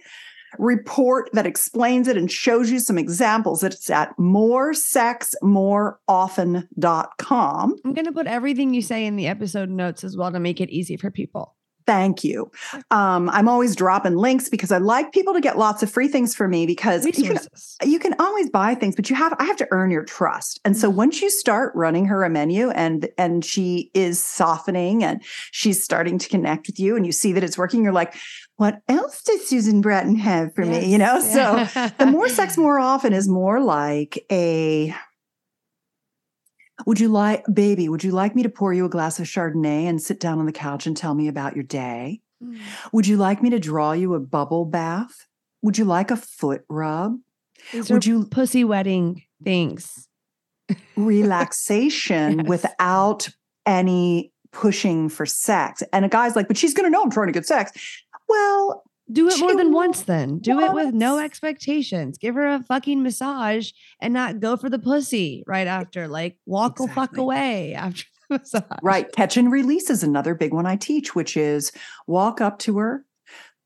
report that explains it and shows you some examples, it's at moresexmoreoften.com. I'm going to put everything you say in the episode notes as well to make it easy for people. Thank you. Um, I'm always dropping links because I like people to get lots of free things for me because you can you can always buy things but you have i have to earn your trust. And so once you start running her a menu and and she is softening and she's starting to connect with you and you see that it's working you're like what else does susan bratton have for me? You know? So so the more sex more often is more like a would you like baby would you like me to pour you a glass of chardonnay and sit down on the couch and tell me about your day mm. would you like me to draw you a bubble bath would you like a foot rub These would you pussy wedding things. relaxation Yes. without any pushing for sex. And a guy's like, but she's going to know I'm trying to get sex. Well, Do it more than once then. Do it with no expectations. Give her a fucking massage and not go for the pussy right after. Like walk the fuck away after massage. Right. Catch and release is another big one I teach, which is walk up to her,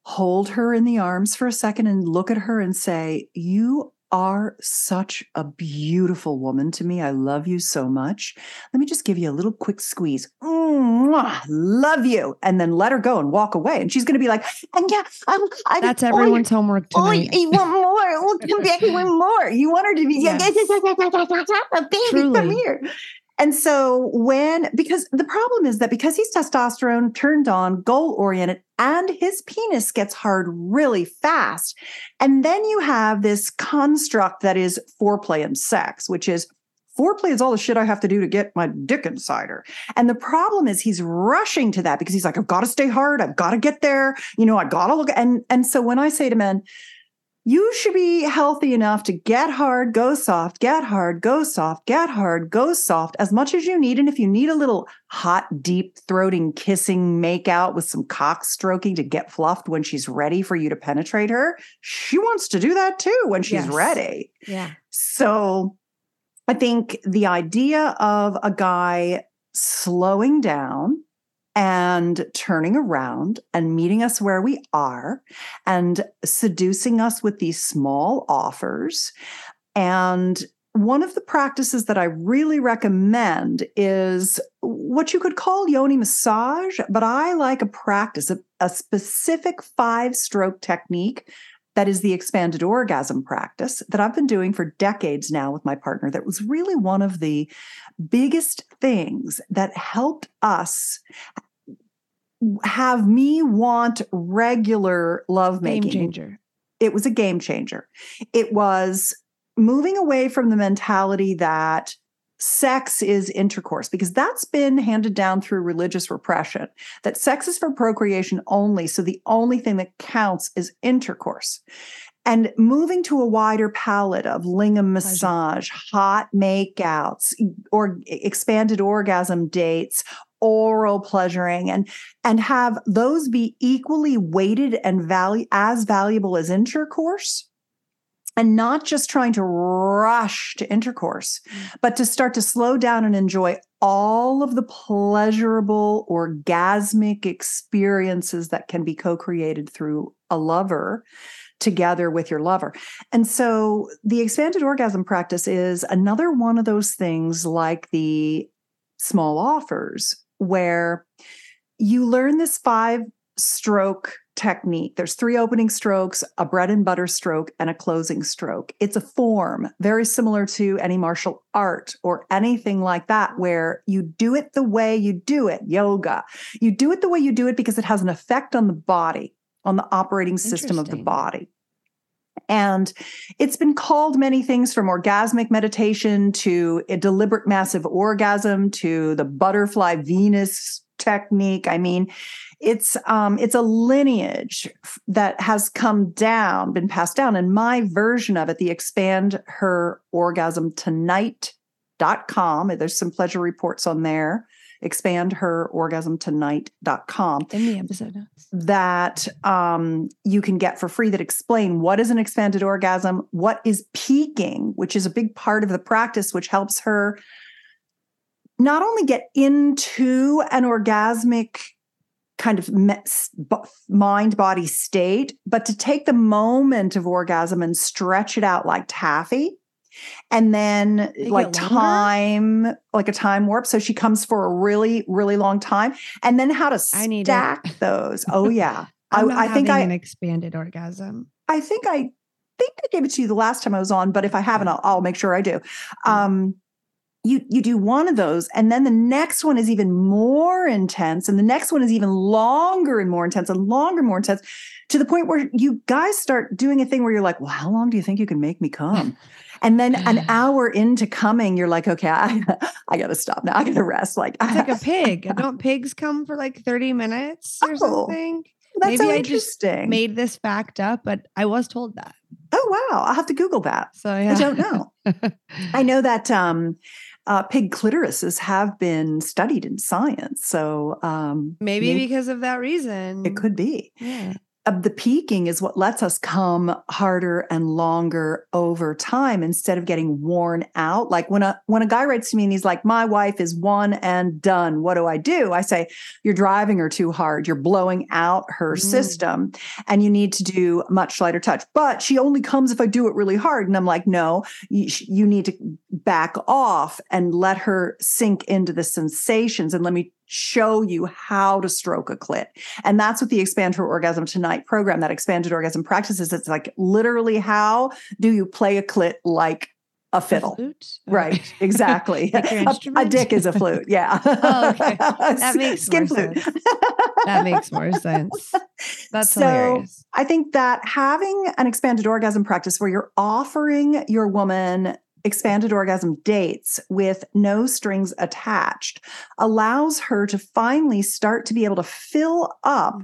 hold her in the arms for a second, and look at her and say, You are such a beautiful woman to me. I love you so much. Let me just give you a little quick squeeze. Mwah, love you. And then let her go and walk away. And she's going to be like, and yeah, I'm, I'm that's everyone's homework. Tonight. Oh, you want more? We'll come back and want more. You want her to be, yes. yeah, baby, Truly. come here. And so when, because the problem is that because he's testosterone turned on, goal oriented, and his penis gets hard really fast. And then you have this construct that is foreplay and sex, which is foreplay is all the shit I have to do to get my dick inside her. And the problem is he's rushing to that because he's like, I've got to stay hard. I've got to get there. You know, I got to look. And, and so when I say to men, you should be healthy enough to get hard, go soft, get hard, go soft, get hard, go soft as much as you need. And if you need a little hot, deep throating, kissing make out with some cock stroking to get fluffed when she's ready for you to penetrate her, she wants to do that too when she's Yes. ready. yeah. So I think the idea of a guy slowing down and turning around and meeting us where we are and seducing us with these small offers. And one of the practices that I really recommend is what you could call yoni massage, but I like a practice, a, a specific five stroke technique that is the expanded orgasm practice that I've been doing for decades now with my partner. That was really one of the biggest things that helped us have me want regular Game lovemaking. changer. It was a game changer. It was moving away from the mentality that sex is intercourse because that's been handed down through religious repression that sex is for procreation only so the only thing that counts is intercourse and moving to a wider palette of lingam massage hot makeouts or expanded orgasm dates oral pleasuring and and have those be equally weighted and value as valuable as intercourse and not just trying to rush to intercourse, mm. but to start to slow down and enjoy all of the pleasurable, orgasmic experiences that can be co created through a lover together with your lover. And so the expanded orgasm practice is another one of those things like the small offers where you learn this five stroke technique. There's three opening strokes, a bread and butter stroke, and a closing stroke. It's a form very similar to any martial art or anything like that, where you do it the way you do it, yoga. You do it the way you do it because it has an effect on the body, on the operating system of the body. And it's been called many things from orgasmic meditation to a deliberate massive orgasm to the butterfly Venus technique. I mean, it's um it's a lineage that has come down, been passed down. And my version of it, the expand her orgasm tonight.com. There's some pleasure reports on there. Expand her orgasm tonight.com In the episode notes. that um, you can get for free that explain what is an expanded orgasm, what is peaking, which is a big part of the practice, which helps her not only get into an orgasmic kind of mind body state, but to take the moment of orgasm and stretch it out like taffy. And then, it like time, like a time warp. So she comes for a really, really long time. And then how to I need it. stack those. Oh, yeah. I, I think I, an expanded orgasm. I think I think I gave it to you the last time I was on, but if I haven't, I'll, I'll make sure I do. Um, you you do one of those, and then the next one is even more intense, and the next one is even longer and more intense, and longer, and more intense, to the point where you guys start doing a thing where you're like, "Well, how long do you think you can make me come?" And then an hour into coming, you're like, "Okay, I, I got to stop now. I got to rest." Like, It's like a pig. Don't pigs come for like 30 minutes or Oh, something? that's so maybe I just interesting. Made this fact up, but I was told that. oh wow, I'll have to Google that. So yeah. I don't know. I know that um, uh, pig clitorises have been studied in science, so um, Maybe because of that reason. it could be. Yeah. The peaking is what lets us come harder and longer over time instead of getting worn out. Like when a when a guy writes to me and he's like my wife is one and done. What do i do? I say you're driving her too hard. You're blowing out her mm. system and you need to do much lighter touch. But she only comes if i do it really hard and i'm like no you, you need to back off and let her sink into the sensations and let me show you how to stroke a clit. And that's what the Expand Her Orgasm Tonight program, that expanded orgasm practices. It's like literally how do you play a clit like a fiddle. A oh. right, exactly. a, a, dick is a flute. Yeah. oh, okay. That makes Skin flute. Sense. that makes more sense. That's so hilarious. I think that having an expanded orgasm practice where you're offering your woman expanded orgasm dates with no strings attached allows her to finally start to be able to fill up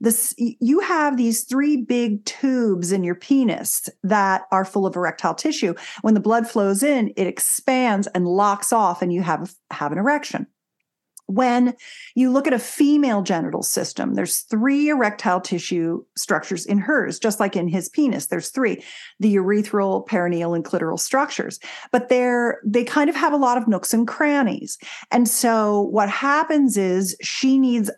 this you have these three big tubes in your penis that are full of erectile tissue. When the blood flows in it expands and locks off and you have have an erection when you look at a female genital system, there's three erectile tissue structures in hers, just like in his penis. There's three, the urethral, perineal, and clitoral structures. But they're they kind of have a lot of nooks and crannies. And so what happens is she needs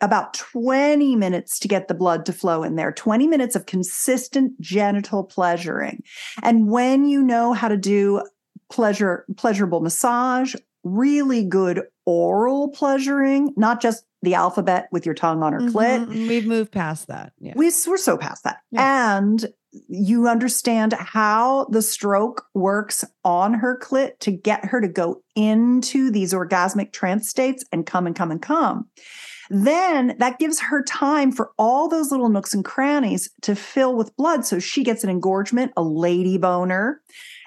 about 20 minutes to get the blood to flow in there 20 minutes of consistent genital pleasuring and when you know how to do pleasure pleasurable massage really good oral pleasuring, not just the alphabet with your tongue on her mm-hmm. clit. We've moved past that. Yeah. We, we're so past that. Yeah. And you understand how the stroke works on her clit to get her to go into these orgasmic trance states and come and come and come. Then that gives her time for all those little nooks and crannies to fill with blood. So she gets an engorgement, a lady boner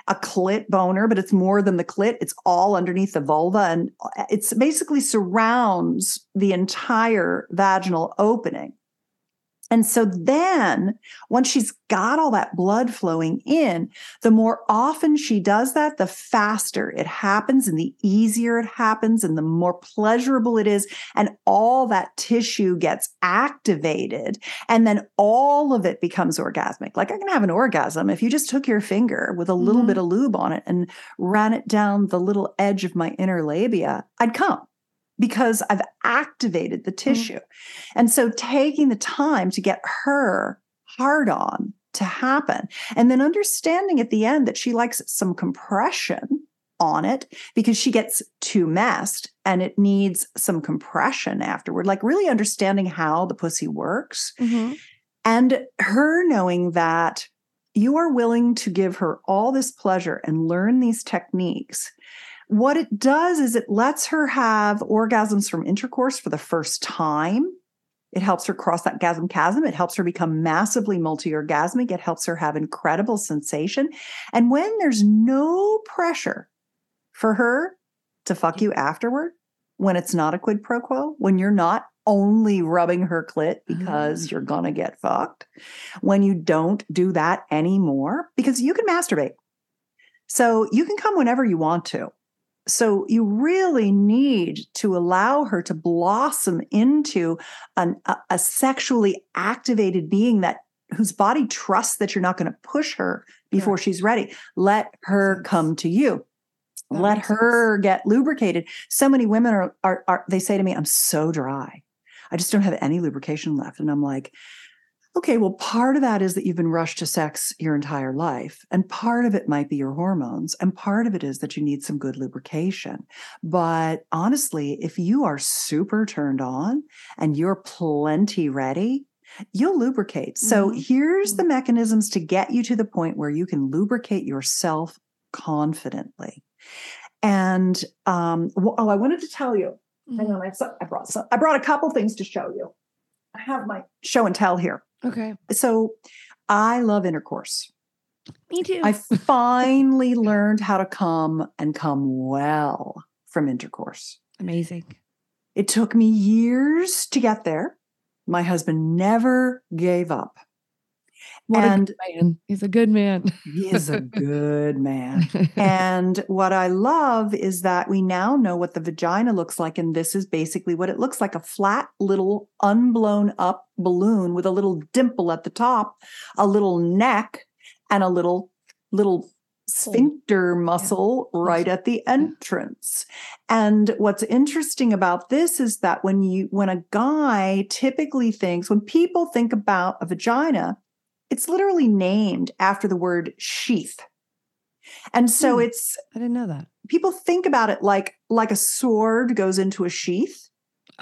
a clit boner, but it's more than the clit. It's all underneath the vulva and uh, it's basically surrounds the entire vaginal opening. And so then, once she's got all that blood flowing in, the more often she does that, the faster it happens and the easier it happens and the more pleasurable it is. And all that tissue gets activated. And then all of it becomes orgasmic. Like I can have an orgasm if you just took your finger with a little mm-hmm. bit of lube on it and ran it down the little edge of my inner labia, I'd come because I've activated the mm-hmm. tissue. Mm-hmm. And so taking the time to get her hard on to happen and then understanding at the end that she likes some compression on it because she gets too messed and it needs some compression afterward like really understanding how the pussy works mm-hmm. and her knowing that you are willing to give her all this pleasure and learn these techniques what it does is it lets her have orgasms from intercourse for the first time. It helps her cross that gasm chasm. It helps her become massively multi orgasmic. It helps her have incredible sensation. And when there's no pressure for her to fuck you afterward, when it's not a quid pro quo, when you're not only rubbing her clit because mm. you're going to get fucked, when you don't do that anymore, because you can masturbate. So you can come whenever you want to. So you really need to allow her to blossom into an, a, a sexually activated being that whose body trusts that you're not going to push her before she's ready. Let her come to you. That Let her sense. get lubricated. So many women are, are, are, they say to me, I'm so dry. I just don't have any lubrication left. And I'm like, Okay, well, part of that is that you've been rushed to sex your entire life. And part of it might be your hormones. And part of it is that you need some good lubrication. But honestly, if you are super turned on and you're plenty ready, you'll lubricate. So mm-hmm. here's the mm-hmm. mechanisms to get you to the point where you can lubricate yourself confidently. And um, oh, I wanted to tell you. Hang mm-hmm. on, I, I brought some, I brought a couple things to show you. I have my show and tell here. Okay. So I love intercourse. Me too. I finally learned how to come and come well from intercourse. Amazing. It took me years to get there. My husband never gave up. What and a man. He's a good man. he is a good man. And what I love is that we now know what the vagina looks like. And this is basically what it looks like a flat little unblown up balloon with a little dimple at the top, a little neck, and a little, little sphincter muscle right at the entrance. And what's interesting about this is that when you when a guy typically thinks when people think about a vagina, it's literally named after the word sheath. And so Hmm. it's I didn't know that. people think about it like like a sword goes into a sheath.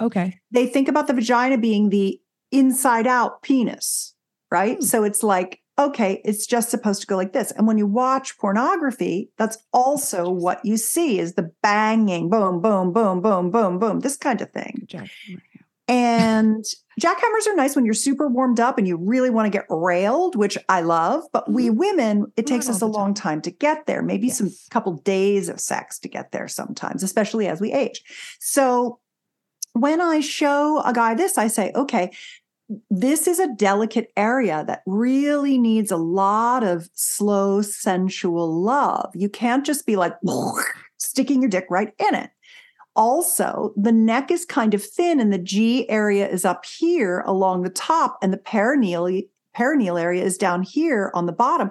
Okay. They think about the vagina being the inside out penis, right? Hmm. So it's like okay, it's just supposed to go like this. And when you watch pornography, that's also what you see is the banging, boom, boom, boom, boom, boom, boom, this kind of thing. And jackhammers are nice when you're super warmed up and you really want to get railed, which I love. But we women, it takes us a long time to get there, maybe some couple days of sex to get there sometimes, especially as we age. So when I show a guy this, I say, okay, this is a delicate area that really needs a lot of slow, sensual love. You can't just be like sticking your dick right in it. Also, the neck is kind of thin and the G area is up here along the top, and the perineal, perineal area is down here on the bottom.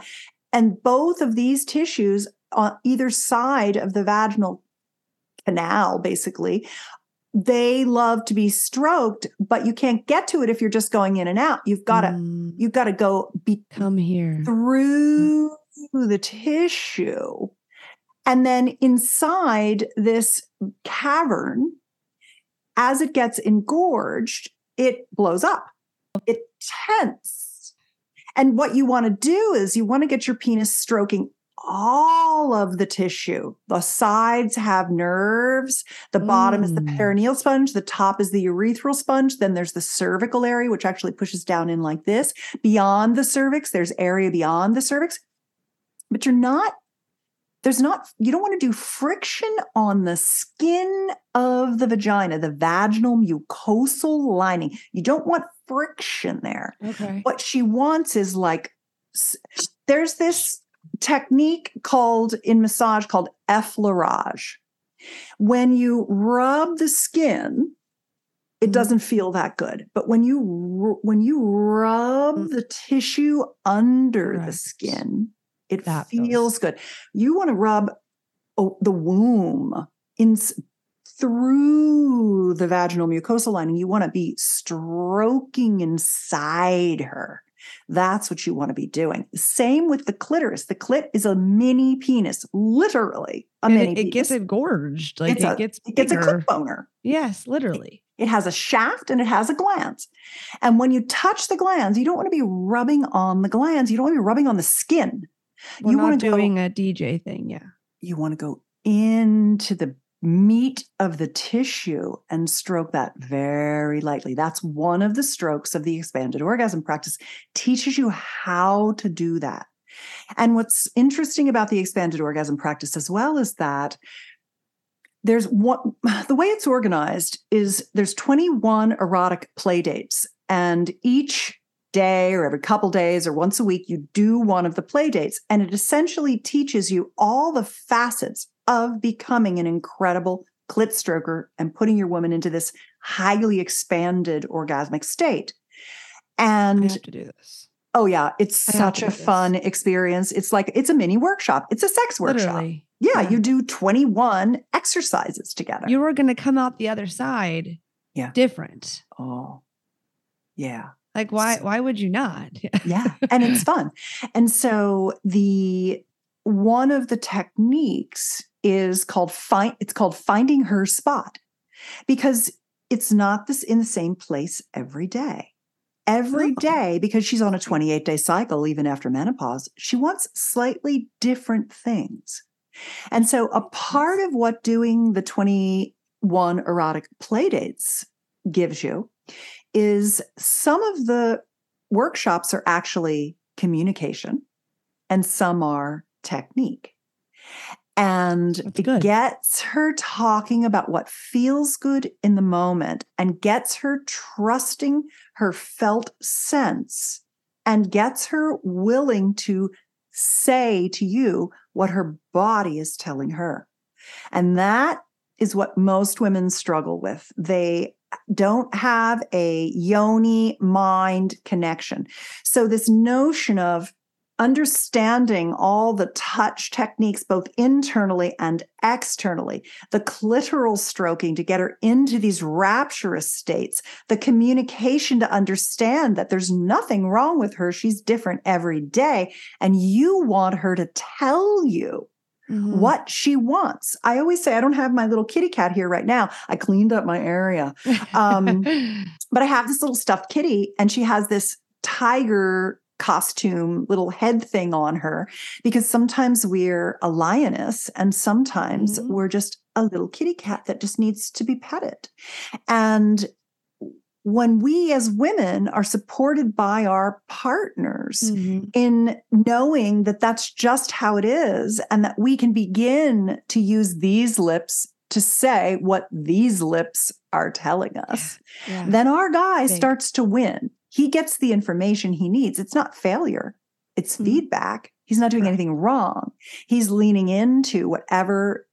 And both of these tissues on either side of the vaginal canal, basically, they love to be stroked, but you can't get to it if you're just going in and out. You've got to Mm, you've got to go be come here. through the tissue. And then inside this cavern, as it gets engorged, it blows up. It tense. And what you want to do is you want to get your penis stroking all of the tissue. The sides have nerves. The bottom is the Mm. perineal sponge. The top is the urethral sponge. Then there's the cervical area, which actually pushes down in like this. Beyond the cervix, there's area beyond the cervix. But you're not, there's not, you don't want to do friction on the skin of the vagina, the vaginal mucosal lining. You don't want friction there Okay. what she wants is like there's this technique called in massage called effleurage when you rub the skin it Mhm. doesn't feel that good but when you when you rub Mm. the tissue under the skin it That feels feels- good you want to rub oh, the womb in through the vaginal mucosal lining you want to be stroking inside her that's what you want to be doing same with the clitoris the clit is a mini penis literally a And mini it, it gets engorged. Like It's it a- gets it gets a clit boner Yes, literally. it has a shaft and it has a gland. And when you touch the glands, you don't want to be rubbing on the glands. You don't want to be rubbing on the skin. We're you want to go, doing a DJ thing. Yeah. you want to go into the meat of the tissue and stroke that very lightly. That's one of the strokes of the expanded orgasm practice. Teaches you how to do that. And what's interesting about the expanded orgasm practice as well is that there's one the way it's organized is there's 21 erotic play dates and each day or every couple days or once a week you do one of the play dates and it essentially teaches you all the facets of becoming an incredible clit stroker and putting your woman into this highly expanded orgasmic state I and have to do this. oh yeah it's I such a do this. fun experience it's like it's a mini workshop it's a sex workshop Literally. yeah, Yeah. you do 21 exercises together. You are going to come out the other side. Yeah. Different. oh, yeah, Like why? Why would you not? yeah, and it's fun. And so the one of the techniques is called find. It's called finding her spot because it's not this in the same place every day. Every Oh. day, because she's on a 28 day cycle, even after menopause, she wants slightly different things. And so, a part of what doing the 21 erotic playdates gives you is some of the workshops are actually communication and some are technique. And it gets her talking about what feels good in the moment and gets her trusting her felt sense and gets her willing to say to you what her body is telling her. And that is what most women struggle with. They don't have a yoni mind connection. So, this notion of understanding all the touch techniques, both internally and externally, the clitoral stroking to get her into these rapturous states, the communication to understand that there's nothing wrong with her. She's different every day. And you want her to tell you. Mm-hmm. What she wants. I always say, I don't have my little kitty cat here right now. I cleaned up my area. Um, but I have this little stuffed kitty, and she has this tiger costume little head thing on her because sometimes we're a lioness and sometimes mm-hmm. we're just a little kitty cat that just needs to be petted. And when we as women are supported by our partners mm-hmm. in knowing that that's just how it is and that we can begin to use these lips to say what these lips are telling us, yeah. Yeah. then our guy Big. starts to win he gets the information he needs. It's not failure, it's mm-hmm. feedback. He's not doing right. anything wrong. He's leaning into whatever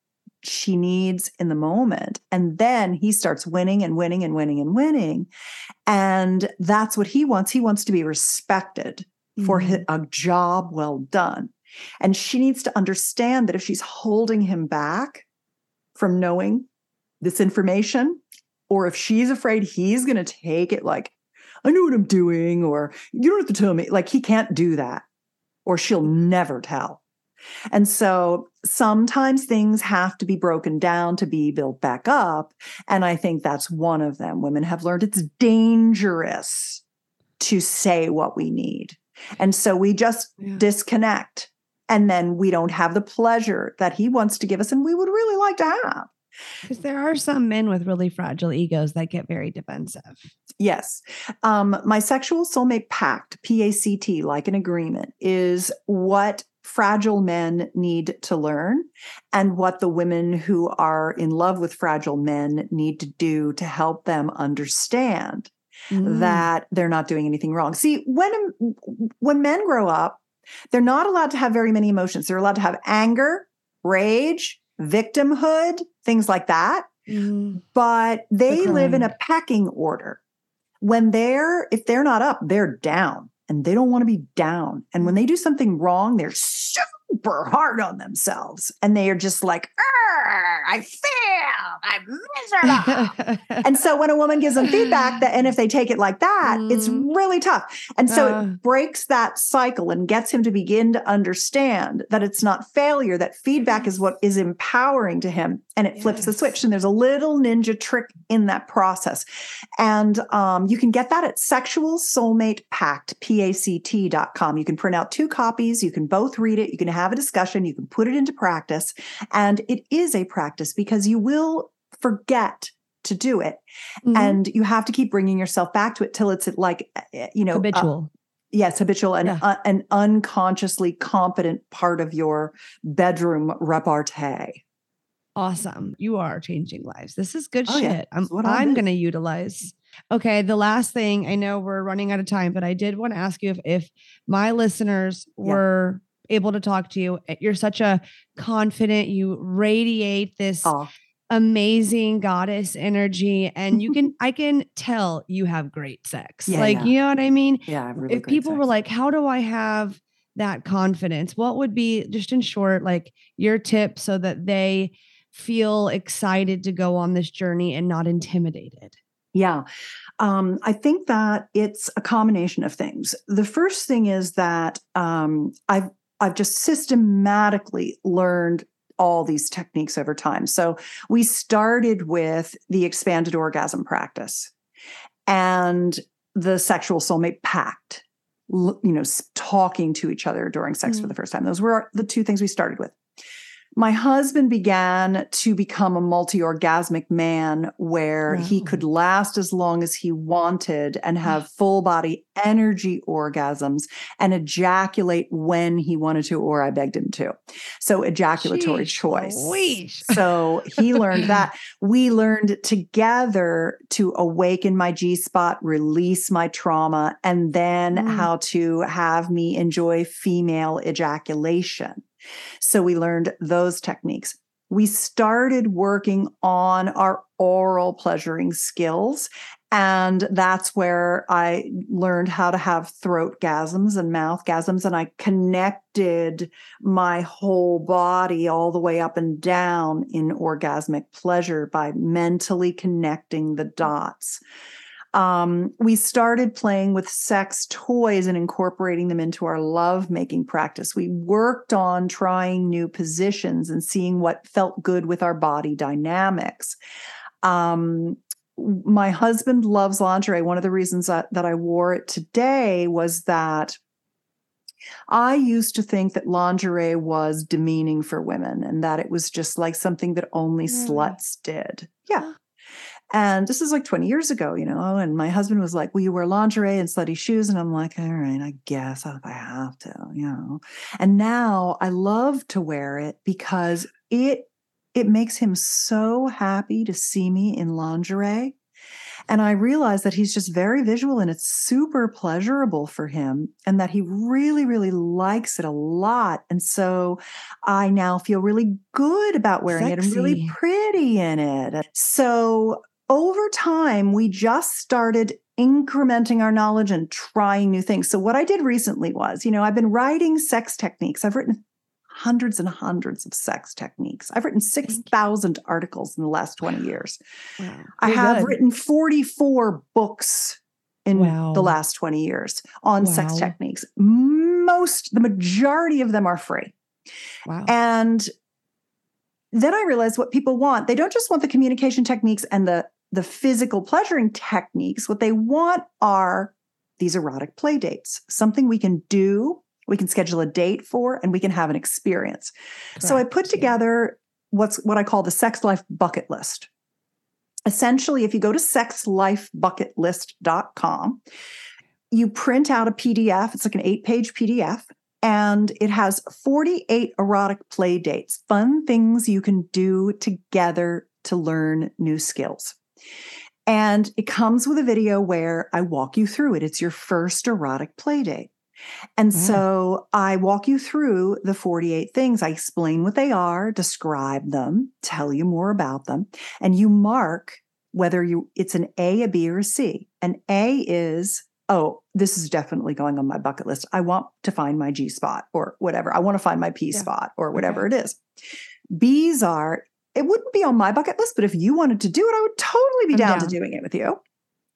she needs in the moment. And then he starts winning and winning and winning and winning. And that's what he wants. He wants to be respected mm-hmm. for a job well done. And she needs to understand that if she's holding him back from knowing this information, or if she's afraid he's going to take it like I know what I'm doing, or you don't have to tell me. Like he can't do that, or she'll never tell. And so sometimes things have to be broken down to be built back up. And I think that's one of them. Women have learned it's dangerous to say what we need. And so we just yeah. disconnect. And then we don't have the pleasure that he wants to give us and we would really like to have. Because there are some men with really fragile egos that get very defensive. Yes. Um, my sexual soulmate pact, P A C T, like an agreement, is what fragile men need to learn and what the women who are in love with fragile men need to do to help them understand mm. that they're not doing anything wrong. See, when when men grow up, they're not allowed to have very many emotions. They're allowed to have anger, rage, victimhood, things like that. Mm. But they the live in a pecking order. When they're, if they're not up, they're down and they don't want to be down. And when they do something wrong, they're super hard on themselves and they are just like, I fail, I'm miserable. and so when a woman gives them feedback that, and if they take it like that, mm. it's really tough. And so uh. it breaks that cycle and gets him to begin to understand that it's not failure, that feedback is what is empowering to him. And it yes. flips the switch. And there's a little ninja trick in that process. And um, you can get that at Sexual Soulmate Pact, P-A-C-T.com. You can print out two copies. You can both read it. You can have a discussion. You can put it into practice. And it is a practice because you will forget to do it. Mm-hmm. And you have to keep bringing yourself back to it till it's like, eh, eh, you know, uh, habitual. Uh, yes, habitual and yeah. uh, an unconsciously competent part of your bedroom repartee. Awesome. You are changing lives. This is good oh, shit. Yeah. I'm, I'm going to utilize. Okay. The last thing I know we're running out of time, but I did want to ask you if, if my listeners were able to talk to you. Eh, you're such a confident, you radiate this oh. amazing goddess energy. And you can, I can tell you have great sex. Yeah, like, yeah. you know what I mean? Yeah. Really if people sex. were like, how do I have that confidence? What would be, just in short, like your tip so that they feel excited to go on this journey and not intimidated? Yeah. Um, I think that it's a combination of things. The first thing is that um, I've I've just systematically learned all these techniques over time. So we started with the expanded orgasm practice and the sexual soulmate pact, you know, talking to each other during sex mm-hmm. for the first time. Those were the two things we started with. My husband began to become a multi orgasmic man where wow. he could last as long as he wanted and have full body energy orgasms and ejaculate when he wanted to, or I begged him to. So, ejaculatory choice. so, he learned that. We learned together to awaken my G spot, release my trauma, and then mm. how to have me enjoy female ejaculation. So we learned those techniques. We started working on our oral pleasuring skills. And that's where I learned how to have throat gasms and mouth gasms. And I connected my whole body all the way up and down in orgasmic pleasure by mentally connecting the dots um, we started playing with sex toys and incorporating them into our love making practice. We worked on trying new positions and seeing what felt good with our body dynamics. Um, my husband loves lingerie. One of the reasons that, that I wore it today was that I used to think that lingerie was demeaning for women and that it was just like something that only mm. sluts did. Yeah. And this is like 20 years ago, you know. And my husband was like, Will you wear lingerie and slutty shoes? And I'm like, All right, I guess if I have to, you know. And now I love to wear it because it it makes him so happy to see me in lingerie. And I realize that he's just very visual and it's super pleasurable for him and that he really, really likes it a lot. And so I now feel really good about wearing Sexy. it and really pretty in it. So over time, we just started incrementing our knowledge and trying new things. So, what I did recently was, you know, I've been writing sex techniques. I've written hundreds and hundreds of sex techniques. I've written 6,000 articles in the last 20 years. Wow. I have good. written 44 books in wow. the last 20 years on wow. sex techniques. Most, the majority of them are free. Wow. And then I realized what people want. They don't just want the communication techniques and the the physical pleasuring techniques, what they want are these erotic play dates, something we can do, we can schedule a date for, and we can have an experience. Correct. So I put together what's what I call the sex life bucket list. Essentially, if you go to sexlifebucketlist.com, you print out a PDF, it's like an eight page PDF, and it has 48 erotic play dates, fun things you can do together to learn new skills. And it comes with a video where I walk you through it. It's your first erotic play date. And mm. so I walk you through the 48 things. I explain what they are, describe them, tell you more about them, and you mark whether you it's an A, a B, or a C. An A is, oh, this is definitely going on my bucket list. I want to find my G spot or whatever. I want to find my P yeah. spot or whatever okay. it is. B's are it wouldn't be on my bucket list, but if you wanted to do it, I would totally be down, down. to doing it with you.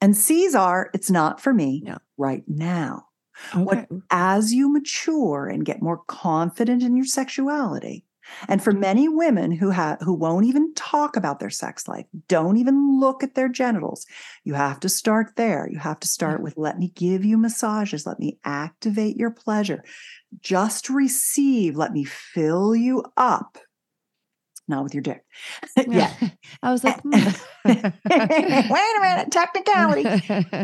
And C's are, it's not for me right now. Okay. What, as you mature and get more confident in your sexuality, and for many women who have who won't even talk about their sex life, don't even look at their genitals, you have to start there. You have to start with let me give you massages, let me activate your pleasure. Just receive, let me fill you up not with your dick. yeah. I was like, hmm. wait a minute, technicality.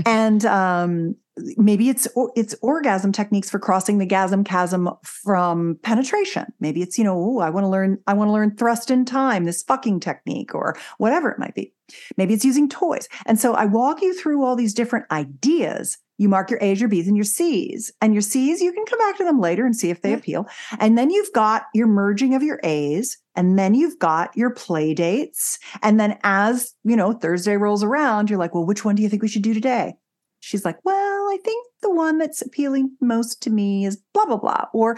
and um, maybe it's it's orgasm techniques for crossing the gasm chasm from penetration. Maybe it's you know, I want to learn I want to learn thrust in time, this fucking technique, or whatever it might be. Maybe it's using toys. And so I walk you through all these different ideas you mark your A's, your B's, and your C's. And your C's, you can come back to them later and see if they yeah. appeal. And then you've got your merging of your A's, and then you've got your play dates. And then as you know, Thursday rolls around, you're like, well, which one do you think we should do today? She's like, well, I think the one that's appealing most to me is blah, blah, blah. Or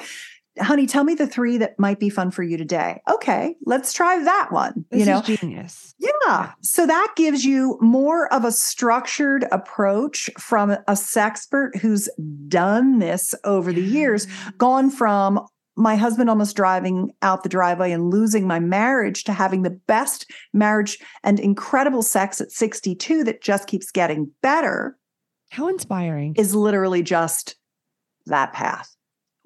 honey, tell me the three that might be fun for you today. Okay, let's try that one. This you know, genius. Yeah. So that gives you more of a structured approach from a sexpert who's done this over the years, gone from my husband almost driving out the driveway and losing my marriage to having the best marriage and incredible sex at 62 that just keeps getting better. How inspiring. Is literally just that path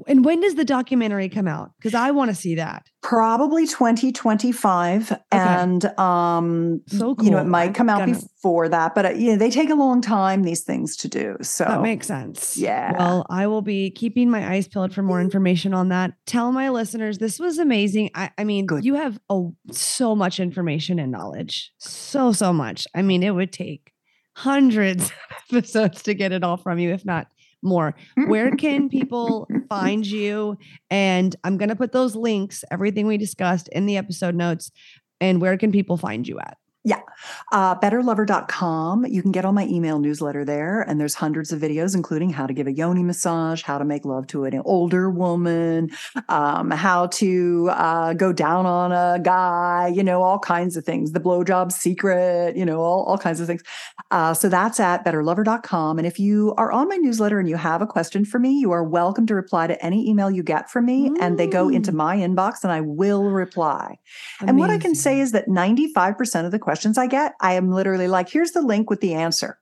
And when does the documentary come out? Because I want to see that. Probably 2025. And um So you know, it might come out before that, but uh, yeah, they take a long time these things to do. So That makes sense. Yeah. Well, I will be keeping my eyes peeled for more information on that. Tell my listeners this was amazing. I, I mean, Good. you have a, so much information and knowledge. So, so much. I mean, it would take hundreds of episodes to get it all from you, if not more. Where can people find you? And I'm going to put those links, everything we discussed in the episode notes. And where can people find you at? Uh, betterlover.com. You can get on my email newsletter there, and there's hundreds of videos, including how to give a yoni massage, how to make love to an older woman, um, how to uh, go down on a guy, you know, all kinds of things, the blowjob secret, you know, all, all kinds of things. Uh, so that's at betterlover.com. And if you are on my newsletter and you have a question for me, you are welcome to reply to any email you get from me, and they go into Mm. my inbox and I will reply. And what I can say is that 95% of the questions I get, I am literally like, here's the link with the answer.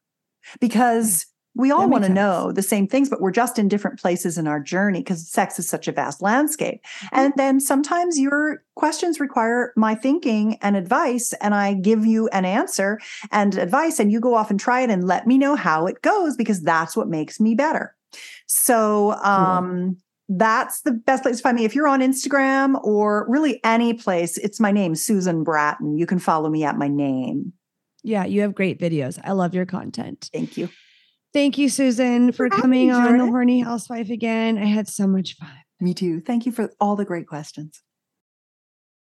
Because we all want to know the same things, but we're just in different places in our journey because sex is such a vast landscape. And then sometimes your questions require my thinking and advice, and I give you an answer and advice, and you go off and try it and let me know how it goes because that's what makes me better. So, um, that's the best place to find me. If you're on Instagram or really any place, it's my name, Susan Bratton. You can follow me at my name. Yeah, you have great videos. I love your content. Thank you. Thank you, Susan, for coming on The Horny Housewife again. I had so much fun. Me too. Thank you for all the great questions.